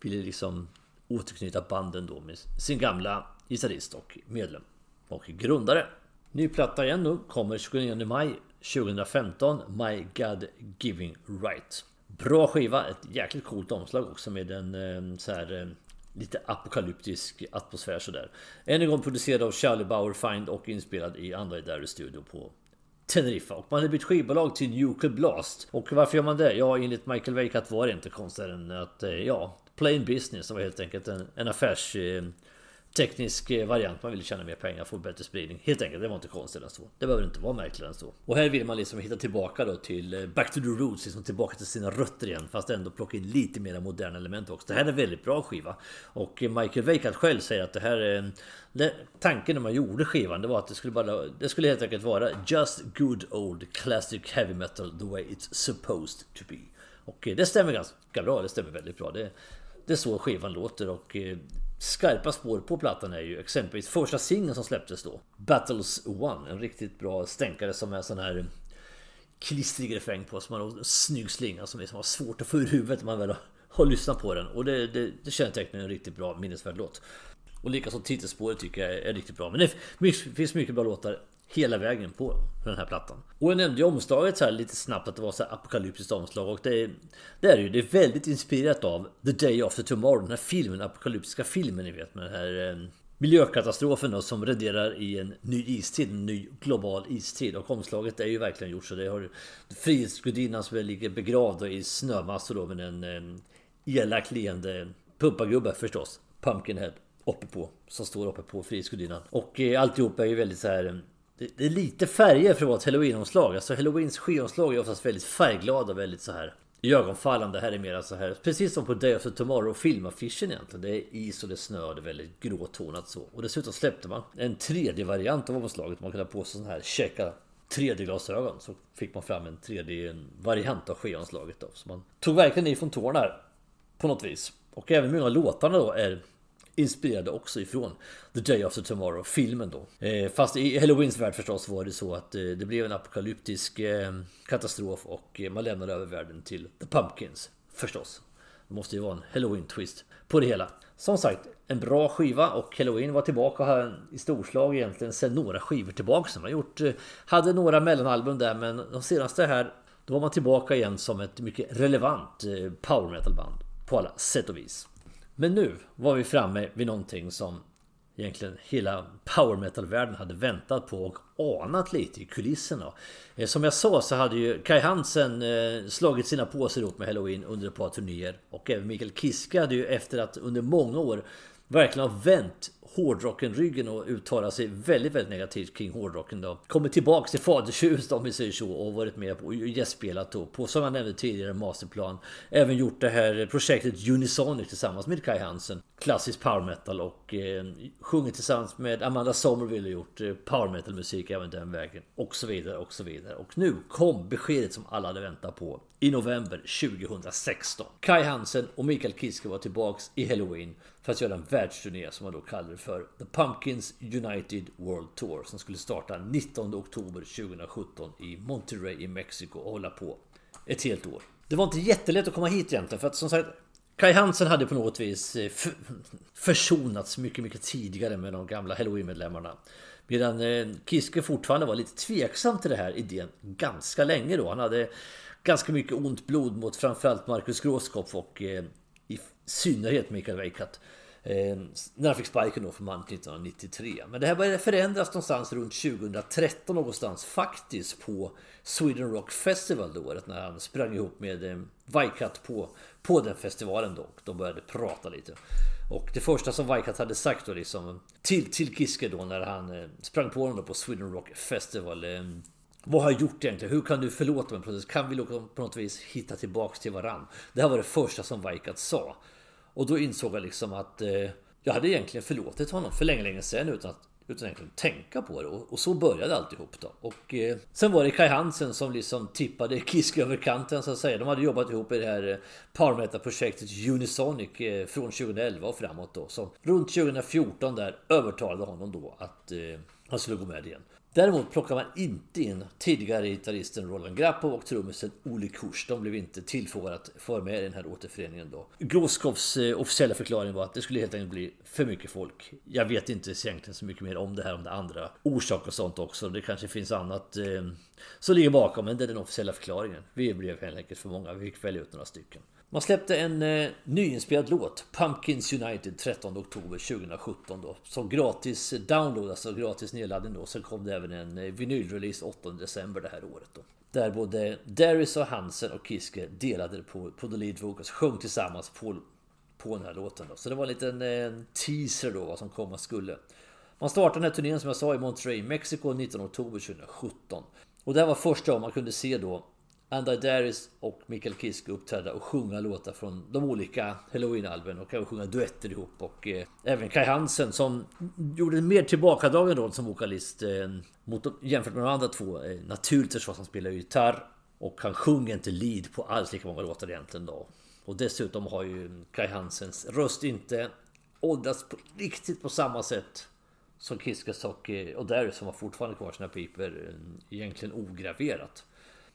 ville liksom återknyta banden då med sin gamla gitarrist och medlem och grundare. Ny platta igen nu, kommer 29 maj 2015, My God Giving Right. Bra skiva, ett jäkligt coolt omslag också med en ehm, så här ehm, lite apokalyptisk atmosfär sådär. Än en gång producerad av Charlie Bauer Find och inspelad i andra Dairy Studio på Teneriffa och man har bytt skivbolag till Nuclear Blast. Och varför gör man det? Ja, enligt Michael Weikat var det inte konstigare än att eh, ja, plain business. Det var helt enkelt en, en affärs ehm, teknisk eh, variant. Man ville tjäna mer pengar, få bättre spridning. Helt enkelt, det var inte konstigt än så. Det behöver inte vara märkligare än så. Och här vill man liksom hitta tillbaka då till eh, Back to the Roots, liksom tillbaka till sina rötter igen. Fast ändå plocka in lite mer moderna element också. Det här är en väldigt bra skiva. Och eh, Michael Weikat själv säger att det här är... en... tanken när man gjorde skivan, det var att det skulle bara... Det skulle helt enkelt vara Just good old classic heavy metal the way it's supposed to be. Och det stämmer ganska bra, det stämmer väldigt bra. Det, det är så skivan låter och skarpa spår på plattan är ju exempelvis första singeln som släpptes då. Battles One, en riktigt bra stänkare som är sån här klistrig refräng på som har en snygg slinga som är har svårt att få ur huvudet när man väl har lyssnat på den. Och det, det, det kännetecknar en riktigt bra minnesvärd låt. Och likaså titelspåret tycker jag är riktigt bra. Men det finns mycket bra låtar hela vägen på den här plattan. Och jag nämnde ju omslaget så här lite snabbt att det var så här apokalyptiskt omslag och det, det är ju. Det är väldigt inspirerat av The Day After Tomorrow, den här filmen, apokalyptiska filmen ni vet med den här eh, miljökatastrofen då, som renderar i en ny istid, en ny global istid. Och omslaget är ju verkligen gjort så det har Frihetsgudinnan som ligger begravd i snömassor då med en eh, elak leende pumpagubbe förstås, Pumpkinhead uppe på som står uppe på Frihetsgudinnan. Och eh, alltihop är ju väldigt så här eh, det, är lite färger från vårt halloween-omslag. Alltså halloweens skivomslag är oftast väldigt färgglada och väldigt så här ögonfallande. Här är mer så här, precis som på Day of the Tomorrow filmaffischen egentligen. Det är is och det är snö och det är väldigt gråtonat så. Och dessutom släppte man en 3D-variant av omslaget. Man kunde ha på sig sådana här checka 3D-glasögon. Så fick man fram en 3D-variant av skivomslaget då. Så man tog verkligen i från tårna här. På något vis. Och även många av låtarna då är inspirerade också ifrån The Day After Tomorrow, filmen då. Eh, fast i Halloweens värld förstås var det så att eh, det blev en apokalyptisk eh, katastrof och eh, man lämnade över världen till The Pumpkins. Förstås. Det måste ju vara en Halloween-twist på det hela. Som sagt, en bra skiva och Halloween var tillbaka här i storslag egentligen sen några skivor tillbaka som man gjort. Eh, hade några mellanalbum där men de senaste här då var man tillbaka igen som ett mycket relevant eh, power metal band på alla sätt och vis. Men nu var vi framme vid någonting som egentligen hela power metal-världen hade väntat på och anat lite i kulisserna. Eh, som jag sa så hade ju Kai Hansen eh, slagit sina påsar ihop med Halloween under ett par turnéer. Och även Mikael Kiske hade ju efter att under många år verkligen ha vänt hårdrocken ryggen och uttalar sig väldigt, väldigt negativt kring hårdrocken då. Kommer tillbaks till fadershus om vi säger så och varit med på och gästspelat då på som jag nämnde tidigare Masterplan. Även gjort det här projektet Unisonic tillsammans med Kai Hansen. Klassisk power metal och eh, sjungit tillsammans med Amanda Somerville och gjort eh, power metal musik även den vägen. Och så vidare och så vidare. Och nu kom beskedet som alla hade väntat på i november 2016. Kai Hansen och Mikael Kiske var tillbaks i Halloween för att göra en världsturné som man då kallade för The Pumpkins United World Tour som skulle starta 19 oktober 2017 i Monterrey i Mexiko och hålla på ett helt år. Det var inte jättelätt att komma hit egentligen för att som sagt Kai Hansen hade på något vis eh, försonats mycket, mycket tidigare med de gamla Halloween-medlemmarna. Medan eh, Kiske fortfarande var lite tveksam till det här idén ganska länge då. Han hade ganska mycket ont blod mot framförallt Marcus Gråskopf och eh, synnerhet Mikael Weikat. Eh, när han fick sparken då för Mank 1993. Men det här började förändras någonstans runt 2013 någonstans faktiskt på Sweden Rock Festival det året när han sprang ihop med eh, Weikat på, på den festivalen då. De började prata lite. Och det första som Weikat hade sagt då liksom till, till Kiske då när han eh, sprang på honom på Sweden Rock Festival. Eh, vad har jag gjort egentligen? Hur kan du förlåta mig? Kan vi på något vis hitta tillbaks till varann? Det här var det första som Weikat sa. Och då insåg jag liksom att eh, jag hade egentligen förlåtit honom för länge, länge sedan utan att utan egentligen tänka på det. Och, och så började alltihop då. Och eh, sen var det Kai Hansen som liksom tippade Kiske över kanten så att säga. De hade jobbat ihop i det här eh, Powermetal-projektet Unisonic eh, från 2011 och framåt då. Som runt 2014 där övertalade honom då att eh, han skulle gå med igen. Däremot plockar man inte in tidigare gitarristen Roland Grappow och trummisen Ole Kurs. De blev inte tillfrågade att få med i den här återföreningen då. Groskovs eh, officiella förklaring var att det skulle helt enkelt bli för mycket folk. Jag vet inte egentligen så mycket mer om det här, om det andra orsaker och sånt också. Det kanske finns annat eh, som ligger bakom, men det är den officiella förklaringen. Vi blev helt enkelt för många, vi fick välja ut några stycken. Man släppte en eh, nyinspelad låt, Pumpkins United, 13 oktober 2017 då. Som gratis download, alltså gratis nedladdning då. Sen kom det även en eh, vinylrelease 8 december det här året då. Där både Darius och Hansen och Kiske delade på, på The Lead Vocals, sjöng tillsammans på, på den här låten då. Så det var en liten eh, teaser då vad som komma skulle. Man startade den här turnén som jag sa i Monterrey, Mexiko 19 oktober 2017. Och det här var första gången man kunde se då Andy Darris och Mikael Kiske uppträda och sjunga låtar från de olika Halloween-albumen och även sjunga duetter ihop. Och eh, även Kai Hansen som gjorde en mer tillbakadragen roll som vokalist eh, mot, jämfört med de andra två. Eh, naturligtvis för han spelar gitarr och han sjunger inte lead på alls lika många låtar egentligen då. Och dessutom har ju Kai Hansens röst inte åldrats på, riktigt på samma sätt som Kiskes och, eh, och Darius som har fortfarande kvar sina piper eh, egentligen ograverat.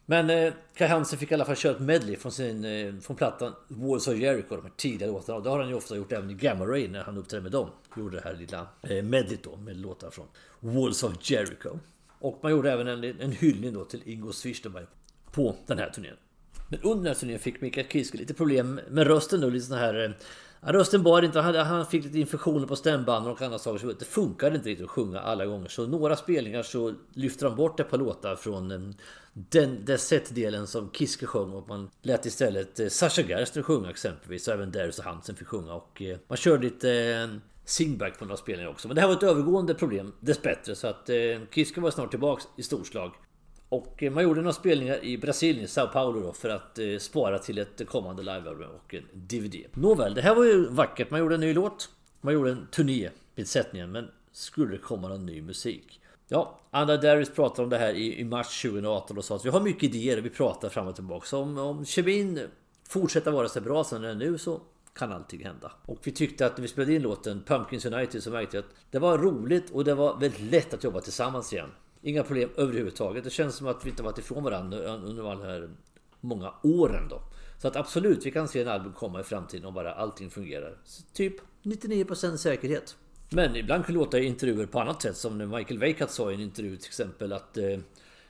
Men eh, Kai Hansen fick i alla fall köra ett medley från, sin, eh, från plattan Walls of Jericho, de här tidiga låtarna. Det har han ju ofta gjort även i Gamma Ray när han uppträdde med dem. Gjorde det här lilla eh, medleyt då med låtar från Walls of Jericho. Och man gjorde även en, en hyllning då till Ingo Swisterberg på den här turnén. Men under den här turnén fick Mikael Kiske lite problem med rösten då, lite sån här eh, Rösten bar inte, han, fick lite infektioner på stämbanden och andra saker. Så det funkade inte riktigt att sjunga alla gånger. Så några spelningar så lyfte de bort ett par låtar från eh, den, där set-delen som Kiske sjöng och man lät istället eh, Sasha Gerster sjunga exempelvis. Och även Darius och Hansen fick sjunga. Och eh, man körde lite eh, singback på några spelningar också. Men det här var ett övergående problem dessbättre. Så att Kiske var snart tillbaks i storslag. Och man gjorde några spelningar i Brasilien, Sao Paulo då, för att spara till ett kommande livealbum och en DVD. Nåväl, det här var ju vackert. Man gjorde en ny låt. Man gjorde en turné vid sättningen, men skulle det komma någon ny musik? Ja, Anna Darris pratade om det här i, i mars 2018 och sa att vi har mycket idéer och vi pratar fram och tillbaka. Så om, om kemin fortsätter vara så bra som den är nu så kan allting hända. Och vi tyckte att när vi spelade in låten Pumpkins United så märkte vi att det var roligt och det var väldigt lätt att jobba tillsammans igen. Inga problem överhuvudtaget. Det känns som att vi inte varit ifrån varandra under de här många åren då. Så att absolut, vi kan se en album komma i framtiden om bara allting fungerar. Så typ 99% säkerhet. Men ibland kan det låta i intervjuer på annat sätt. Som när Michael Weikat sa i en intervju till exempel att eh,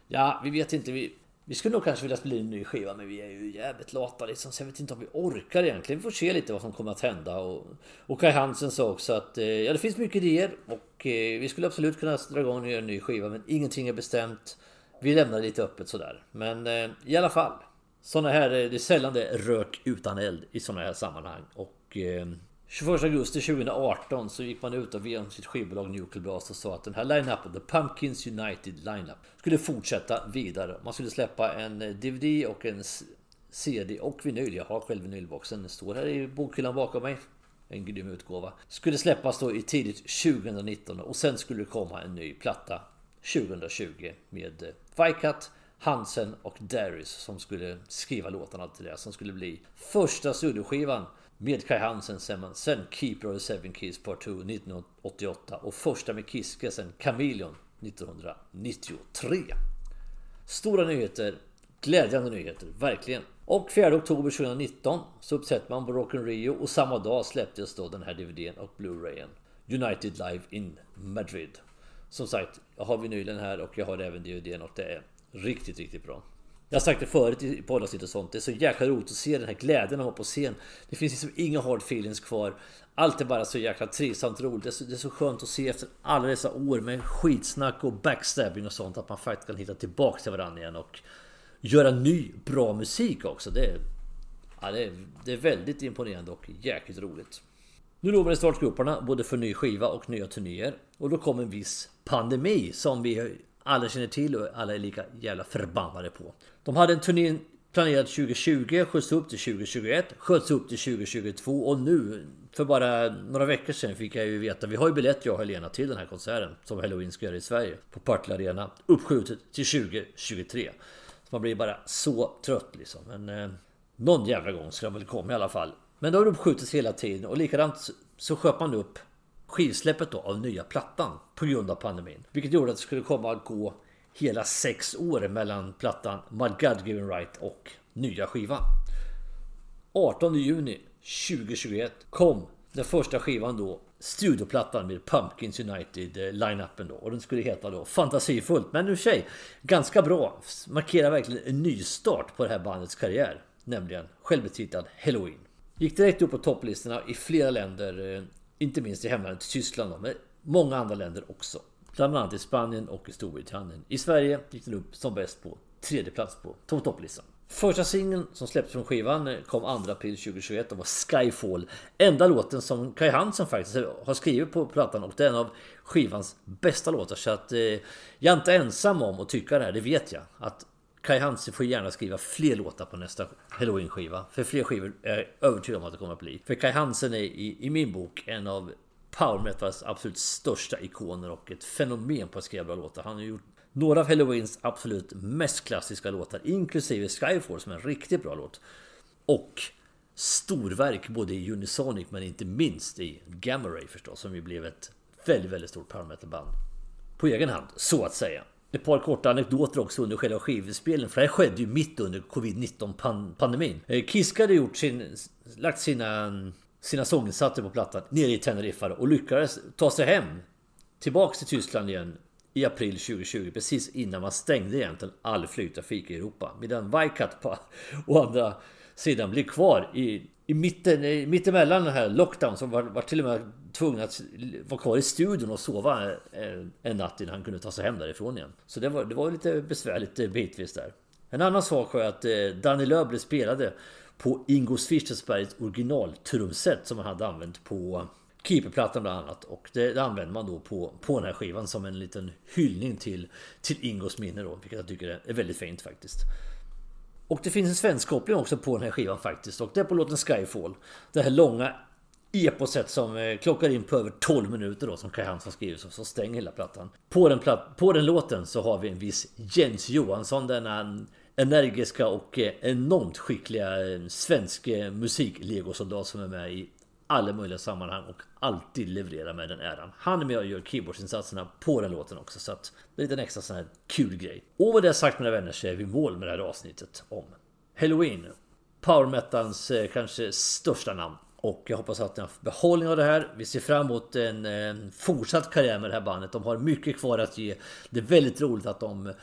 Ja, vi vet inte. Vi, Vi skulle nog kanske vilja spela in en ny skiva men vi är ju jävligt lata liksom. Så jag vet inte om vi orkar egentligen. Vi får se lite vad som kommer att hända. Och, och Kai Hansen sa också att eh, ja, det finns mycket idéer. Och eh, vi skulle absolut kunna dra igång och göra en ny skiva. Men ingenting är bestämt. Vi lämnar det lite öppet sådär. Men eh, i alla fall. Såna här, eh, det är sällan det är rök utan eld i såna här sammanhang. Och eh, 21 augusti 2018 så gick man ut och via sitt skivbolag Nuclear Blast och sa att den här line-upen, The Pumpkins United Line-up, skulle fortsätta vidare. Man skulle släppa en eh, DVD och en CD och vinyl. Jag har själv vinylboxen, den står här i bokhyllan bakom mig. En grym utgåva. Skulle släppas då i tidigt 2019 och sen skulle det komma en ny platta 2020 med eh, Vicat, Hansen och Darius som skulle skriva låtarna till det som skulle bli första studioskivan med Kai Hansen sen, sen Keeper of the Seven Keys Part 2 1988 och första med Kiske sen Chameleon 1993. Stora nyheter, glädjande nyheter, verkligen. Och 4 oktober 2019 så uppsätter man på Rock in Rio och samma dag släpptes då den här DVDn och Blu-rayen. United Live in Madrid. Som sagt, jag har vinylen här och jag har även DVDn och det är riktigt, riktigt bra. Jag har sagt det förut i poddavsnitt och sånt. Det är så jäkla roligt att se den här glädjen av att på scen. Det finns liksom inga hard feelings kvar. Allt är bara så jäkla trivsamt roligt. Det är, så, det är så skönt att se efter alla dessa år med skitsnack och backstabbing och sånt att man faktiskt kan hitta tillbaka till varandra igen och göra ny bra musik också. Det är, ja, det är, det är väldigt imponerande och jäkligt roligt. Nu lovade startgrupperna både för ny skiva och nya turnéer. Och då kom en viss pandemi som vi alla känner till och alla är lika jävla förbannade på. De hade en turné planerad 2020, sköts upp till 2021, sköts upp till 2022 och nu för bara några veckor sedan fick jag ju veta, vi har ju biljett jag och Helena till den här konserten som Halloween ska göra i Sverige på Partille Arena uppskjutet till 2023. Så man blir bara så trött liksom. Men eh, någon jävla gång ska de väl komma i alla fall. Men då har det uppskjutits hela tiden och likadant så sköt man upp skivsläppet då av nya plattan på grund av pandemin. Vilket gjorde att det skulle komma att gå hela sex år mellan plattan My God Given Right och nya skivan. 18 juni 2021 kom den första skivan då Studioplattan med Pumpkins United eh, line-upen då och den skulle heta då Fantasifullt men nu sig ganska bra markerar verkligen en nystart på det här bandets karriär nämligen självbetitlad Halloween. Gick direkt upp på topplistorna i flera länder eh, inte minst i hemlandet Tyskland men många andra länder också. Bland annat i Spanien och i Storbritannien. I Sverige gick den upp som bäst på tredje plats på topplistan. Första singeln som släpptes från skivan kom 2 april 2021 och var Skyfall. Enda låten som Kai Hansen faktiskt har skrivit på plattan och det är en av skivans bästa låtar. Så att eh, jag är inte ensam om att tycka det här, det vet jag. Att Kai Hansen får gärna skriva fler låtar på nästa Halloween-skiva. För fler skivor är jag övertygad om att det kommer att bli. För Kai Hansen är i, i min bok en av power metals absolut största ikoner och ett fenomen på att skriva bra låtar. Han har gjort några av Halloweens absolut mest klassiska låtar, inklusive Skyfall som är en riktigt bra låt. Och storverk både i Unisonic men inte minst i Gamma Ray förstås, som ju blev ett väldigt, väldigt stort power metal band. På egen hand, så att säga. Ett par korta anekdoter också under själva skivspelen. För det här skedde ju mitt under covid-19 pandemin. Eh, Kiska hade gjort sin, lagt sina, sina sånginsatser på plattan nere i Teneriffa och lyckades ta sig hem tillbaks till Tyskland igen i april 2020 precis innan man stängde egentligen all flygtrafik i Europa. Medan Vicat på å andra sidan blir kvar i, i mitten, mittemellan den här lockdown som var, var till och med tvungen att vara kvar i studion och sova en, en natt innan han kunde ta sig hem därifrån igen. Så det var, det var lite besvärligt eh, bitvis där. En annan sak var att eh, Danny Lööf blev spelade på Ingo Swischelsbergs originaltrumset som han hade använt på Keeperplattan bland annat. Och det, det använder man då på, på den här skivan som en liten hyllning till, till Ingos minne då. Vilket jag tycker är väldigt fint faktiskt. Och det finns en svensk koppling också på den här skivan faktiskt. Och det är på låten Skyfall. Det här långa eposet som eh, klockar in på över 12 minuter då som Kaj Hansson skriver så stänger hela plattan. På den, platt, på den låten så har vi en viss Jens Johansson denna energiska och eh, enormt skickliga eh, svensk eh, musik-legosoldat som är med i alla möjliga sammanhang och alltid levererar med den äran. Han är med och gör keyboardsinsatserna på den låten också så att det är en liten extra sån här kul grej. Och med det sagt mina vänner så är vi mål med det här avsnittet om Halloween. Power metans kanske största namn. Och jag hoppas att ni har behållning av det här. Vi ser fram emot en fortsatt karriär med det här bandet. De har mycket kvar att ge. Det är väldigt roligt att de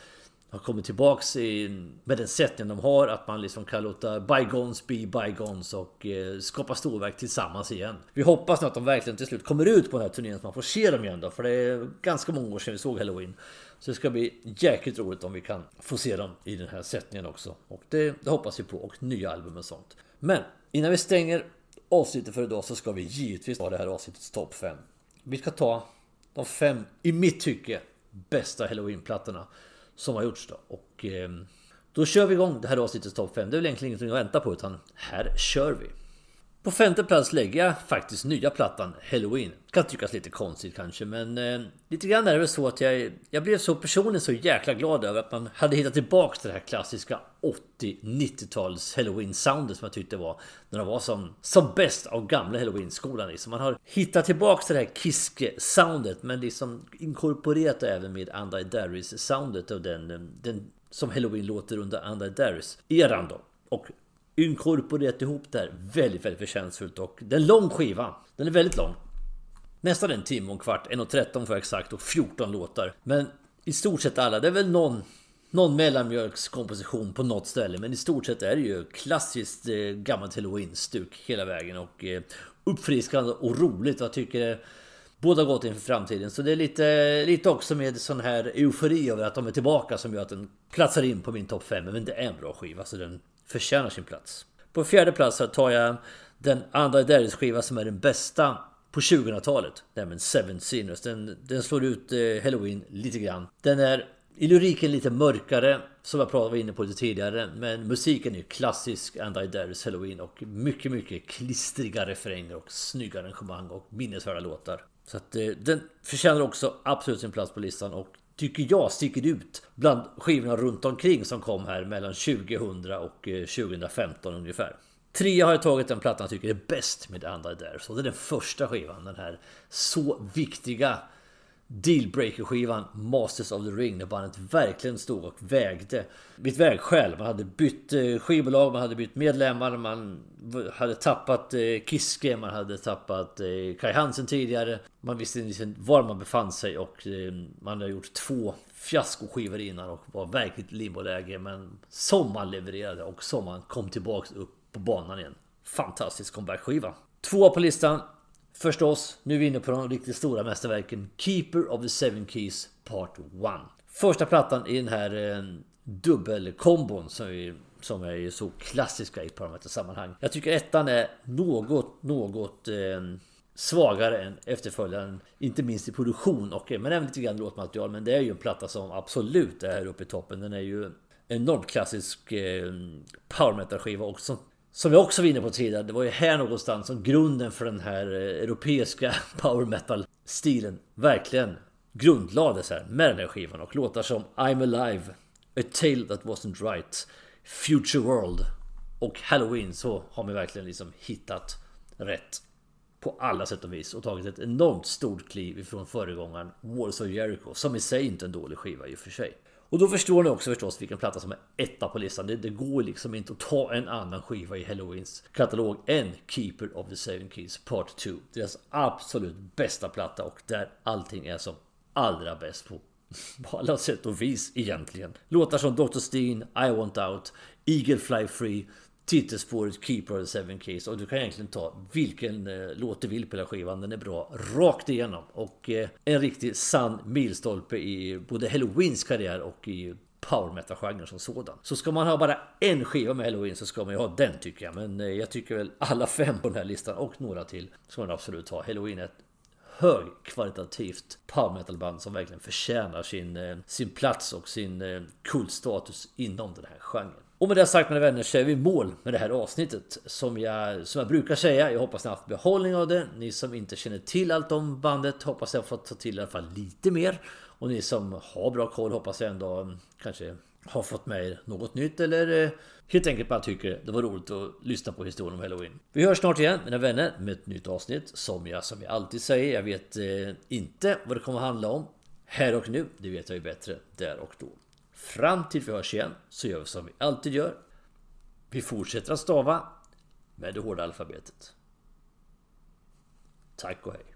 har kommit tillbaks i, med den sättningen de har. Att man liksom kan låta bygons be bygons och eh, skapa storverk tillsammans igen. Vi hoppas nu att de verkligen till slut kommer ut på den här turnén så man får se dem igen då. För det är ganska många år sedan vi såg Halloween. Så det ska bli jäkligt roligt om vi kan få se dem i den här sättningen också. Och det, det hoppas vi på. Och nya album och sånt. Men innan vi stänger avsnittet för idag så ska vi givetvis ta det här avsnittets topp 5. Vi ska ta de fem, i mitt tycke, bästa Halloween-plattorna som har gjorts då. Och eh, då kör vi igång det här avsnittets topp 5. Det är väl egentligen ingenting att vänta på utan här kör vi. På femte plats lägger jag faktiskt nya plattan Halloween. Kan tyckas lite konstigt kanske men eh, lite grann är det väl så att jag, jag blev så personligen så jäkla glad över att man hade hittat tillbaks till det här klassiska 80-90-tals Halloween-soundet som jag tyckte var när de var som, som bäst av gamla Halloween-skolan. Liksom. Man har hittat tillbaks till det här Kiske-soundet men liksom inkorporerat det även med Andy Darris-soundet och den, eh, den som Halloween låter under Andy Darris-eran då. Och inkorporerat ihop det här väldigt, väldigt förtjänstfullt och det är en lång skiva. Den är väldigt lång. Nästan en timme och en kvart, 1.13 för exakt och 14 låtar. Men i stort sett alla, det är väl någon någon mellanmjölkskomposition på något ställe men i stort sett är det ju klassiskt eh, gammalt halloween-stuk hela vägen och eh, uppfriskande och roligt. Jag tycker det båda gott inför framtiden. Så det är lite, lite också med sån här eufori över att de är tillbaka som gör att den platsar in på min topp 5. Men det är en bra skiva så den förtjänar sin plats. På fjärde plats tar jag den andra Darius skiva som är den bästa på 2000-talet. Nämligen Seven Sinners. Den, den slår ut eh, Halloween lite grann. Den är i lyriken lite mörkare som jag pratade inne på lite tidigare. Men musiken är klassisk Andy Darius Halloween och mycket, mycket klistriga refränger och snygga arrangemang och minnesvärda låtar. Så att eh, den förtjänar också absolut sin plats på listan och tycker jag sticker ut bland skivorna runt omkring som kom här mellan 2000 och eh, 2015 ungefär. Trea har jag tagit den plattan jag tycker är bäst med Andra där. Så det är den första skivan. Den här så viktiga Dealbreaker-skivan Masters of the Ring när bandet verkligen stod och vägde mitt vägskäl. Man hade bytt eh, skivbolag, man hade bytt medlemmar, man hade tappat eh, Kiske, man hade tappat eh, Kai Hansen tidigare. Man visste inte var man befann sig och man hade gjort två fiaskoskivor innan och var verkligt limboläge. Men som man levererade och som man kom tillbaks upp på banan igen. Fantastisk comeback-skiva. Tvåa på listan Förstås, nu är vi inne på de riktigt stora mästerverken Keeper of the Seven Keys Part 1. Första plattan i den här eh, dubbelkombon som, vi, som är så klassiska i sammanhang. Jag tycker ettan är något, något eh, svagare än efterföljaren. Inte minst i produktion och eh, men även lite grann låtmaterial. Men det är ju en platta som absolut är här uppe i toppen. Den är ju enormt klassisk eh, power metal skiva också. Som jag också var inne på tidigare, det var ju här någonstans som grunden för den här eh, europeiska power metal stilen verkligen grundlades här med den här skivan och låtar som I'm Alive, A Tale That Wasn't Right, Future World och Halloween så har man verkligen liksom hittat rätt på alla sätt och vis och tagit ett enormt stort kliv ifrån föregångaren Wars of Jericho som i sig inte är en dålig skiva i och för sig. Och då förstår ni också förstås vilken platta som är etta på listan. Det, det, går liksom inte att ta en annan skiva i Halloweens katalog än Keeper of the Seven Keys Part 2. Deras absolut bästa platta och där allting är som allra bäst på på alla sätt och vis egentligen. Låtar som Dr. Steen, I Want Out, Eagle Fly Free, titelspåret Keeper of the Seven Keys och du kan egentligen ta vilken eh, låt du vill på hela skivan. Den är bra rakt igenom och eh, en riktig sann milstolpe i både Halloweens karriär och i power metal-genren som sådan. Så ska man ha bara en skiva med Halloween så ska man ju ha den tycker jag. Men eh, jag tycker väl alla fem på den här listan och några till ska man absolut ha. Halloween är ett högkvalitativt power metal band som verkligen förtjänar sin, eh, sin plats och sin eh, kultstatus inom den här genren. Och med det sagt mina vänner så är vi i mål med det här avsnittet. Som jag, som jag brukar säga, jag hoppas ni har haft behållning av det. Ni som inte känner till allt om bandet hoppas jag har fått ta till i alla fall lite mer. Och ni som har bra koll hoppas jag ändå mm, kanske har fått med er något nytt eller eh, helt enkelt bara tycker det var roligt att lyssna på historien om Halloween. Vi hörs snart igen mina vänner med ett nytt avsnitt som jag som jag alltid säger. Jag vet eh, inte vad det kommer att handla om här och nu. Det vet jag ju bättre där och då. Fram till vi hörs igen så gör vi som vi alltid gör. Vi fortsätter att stava med det hårda alfabetet. Tack och hej.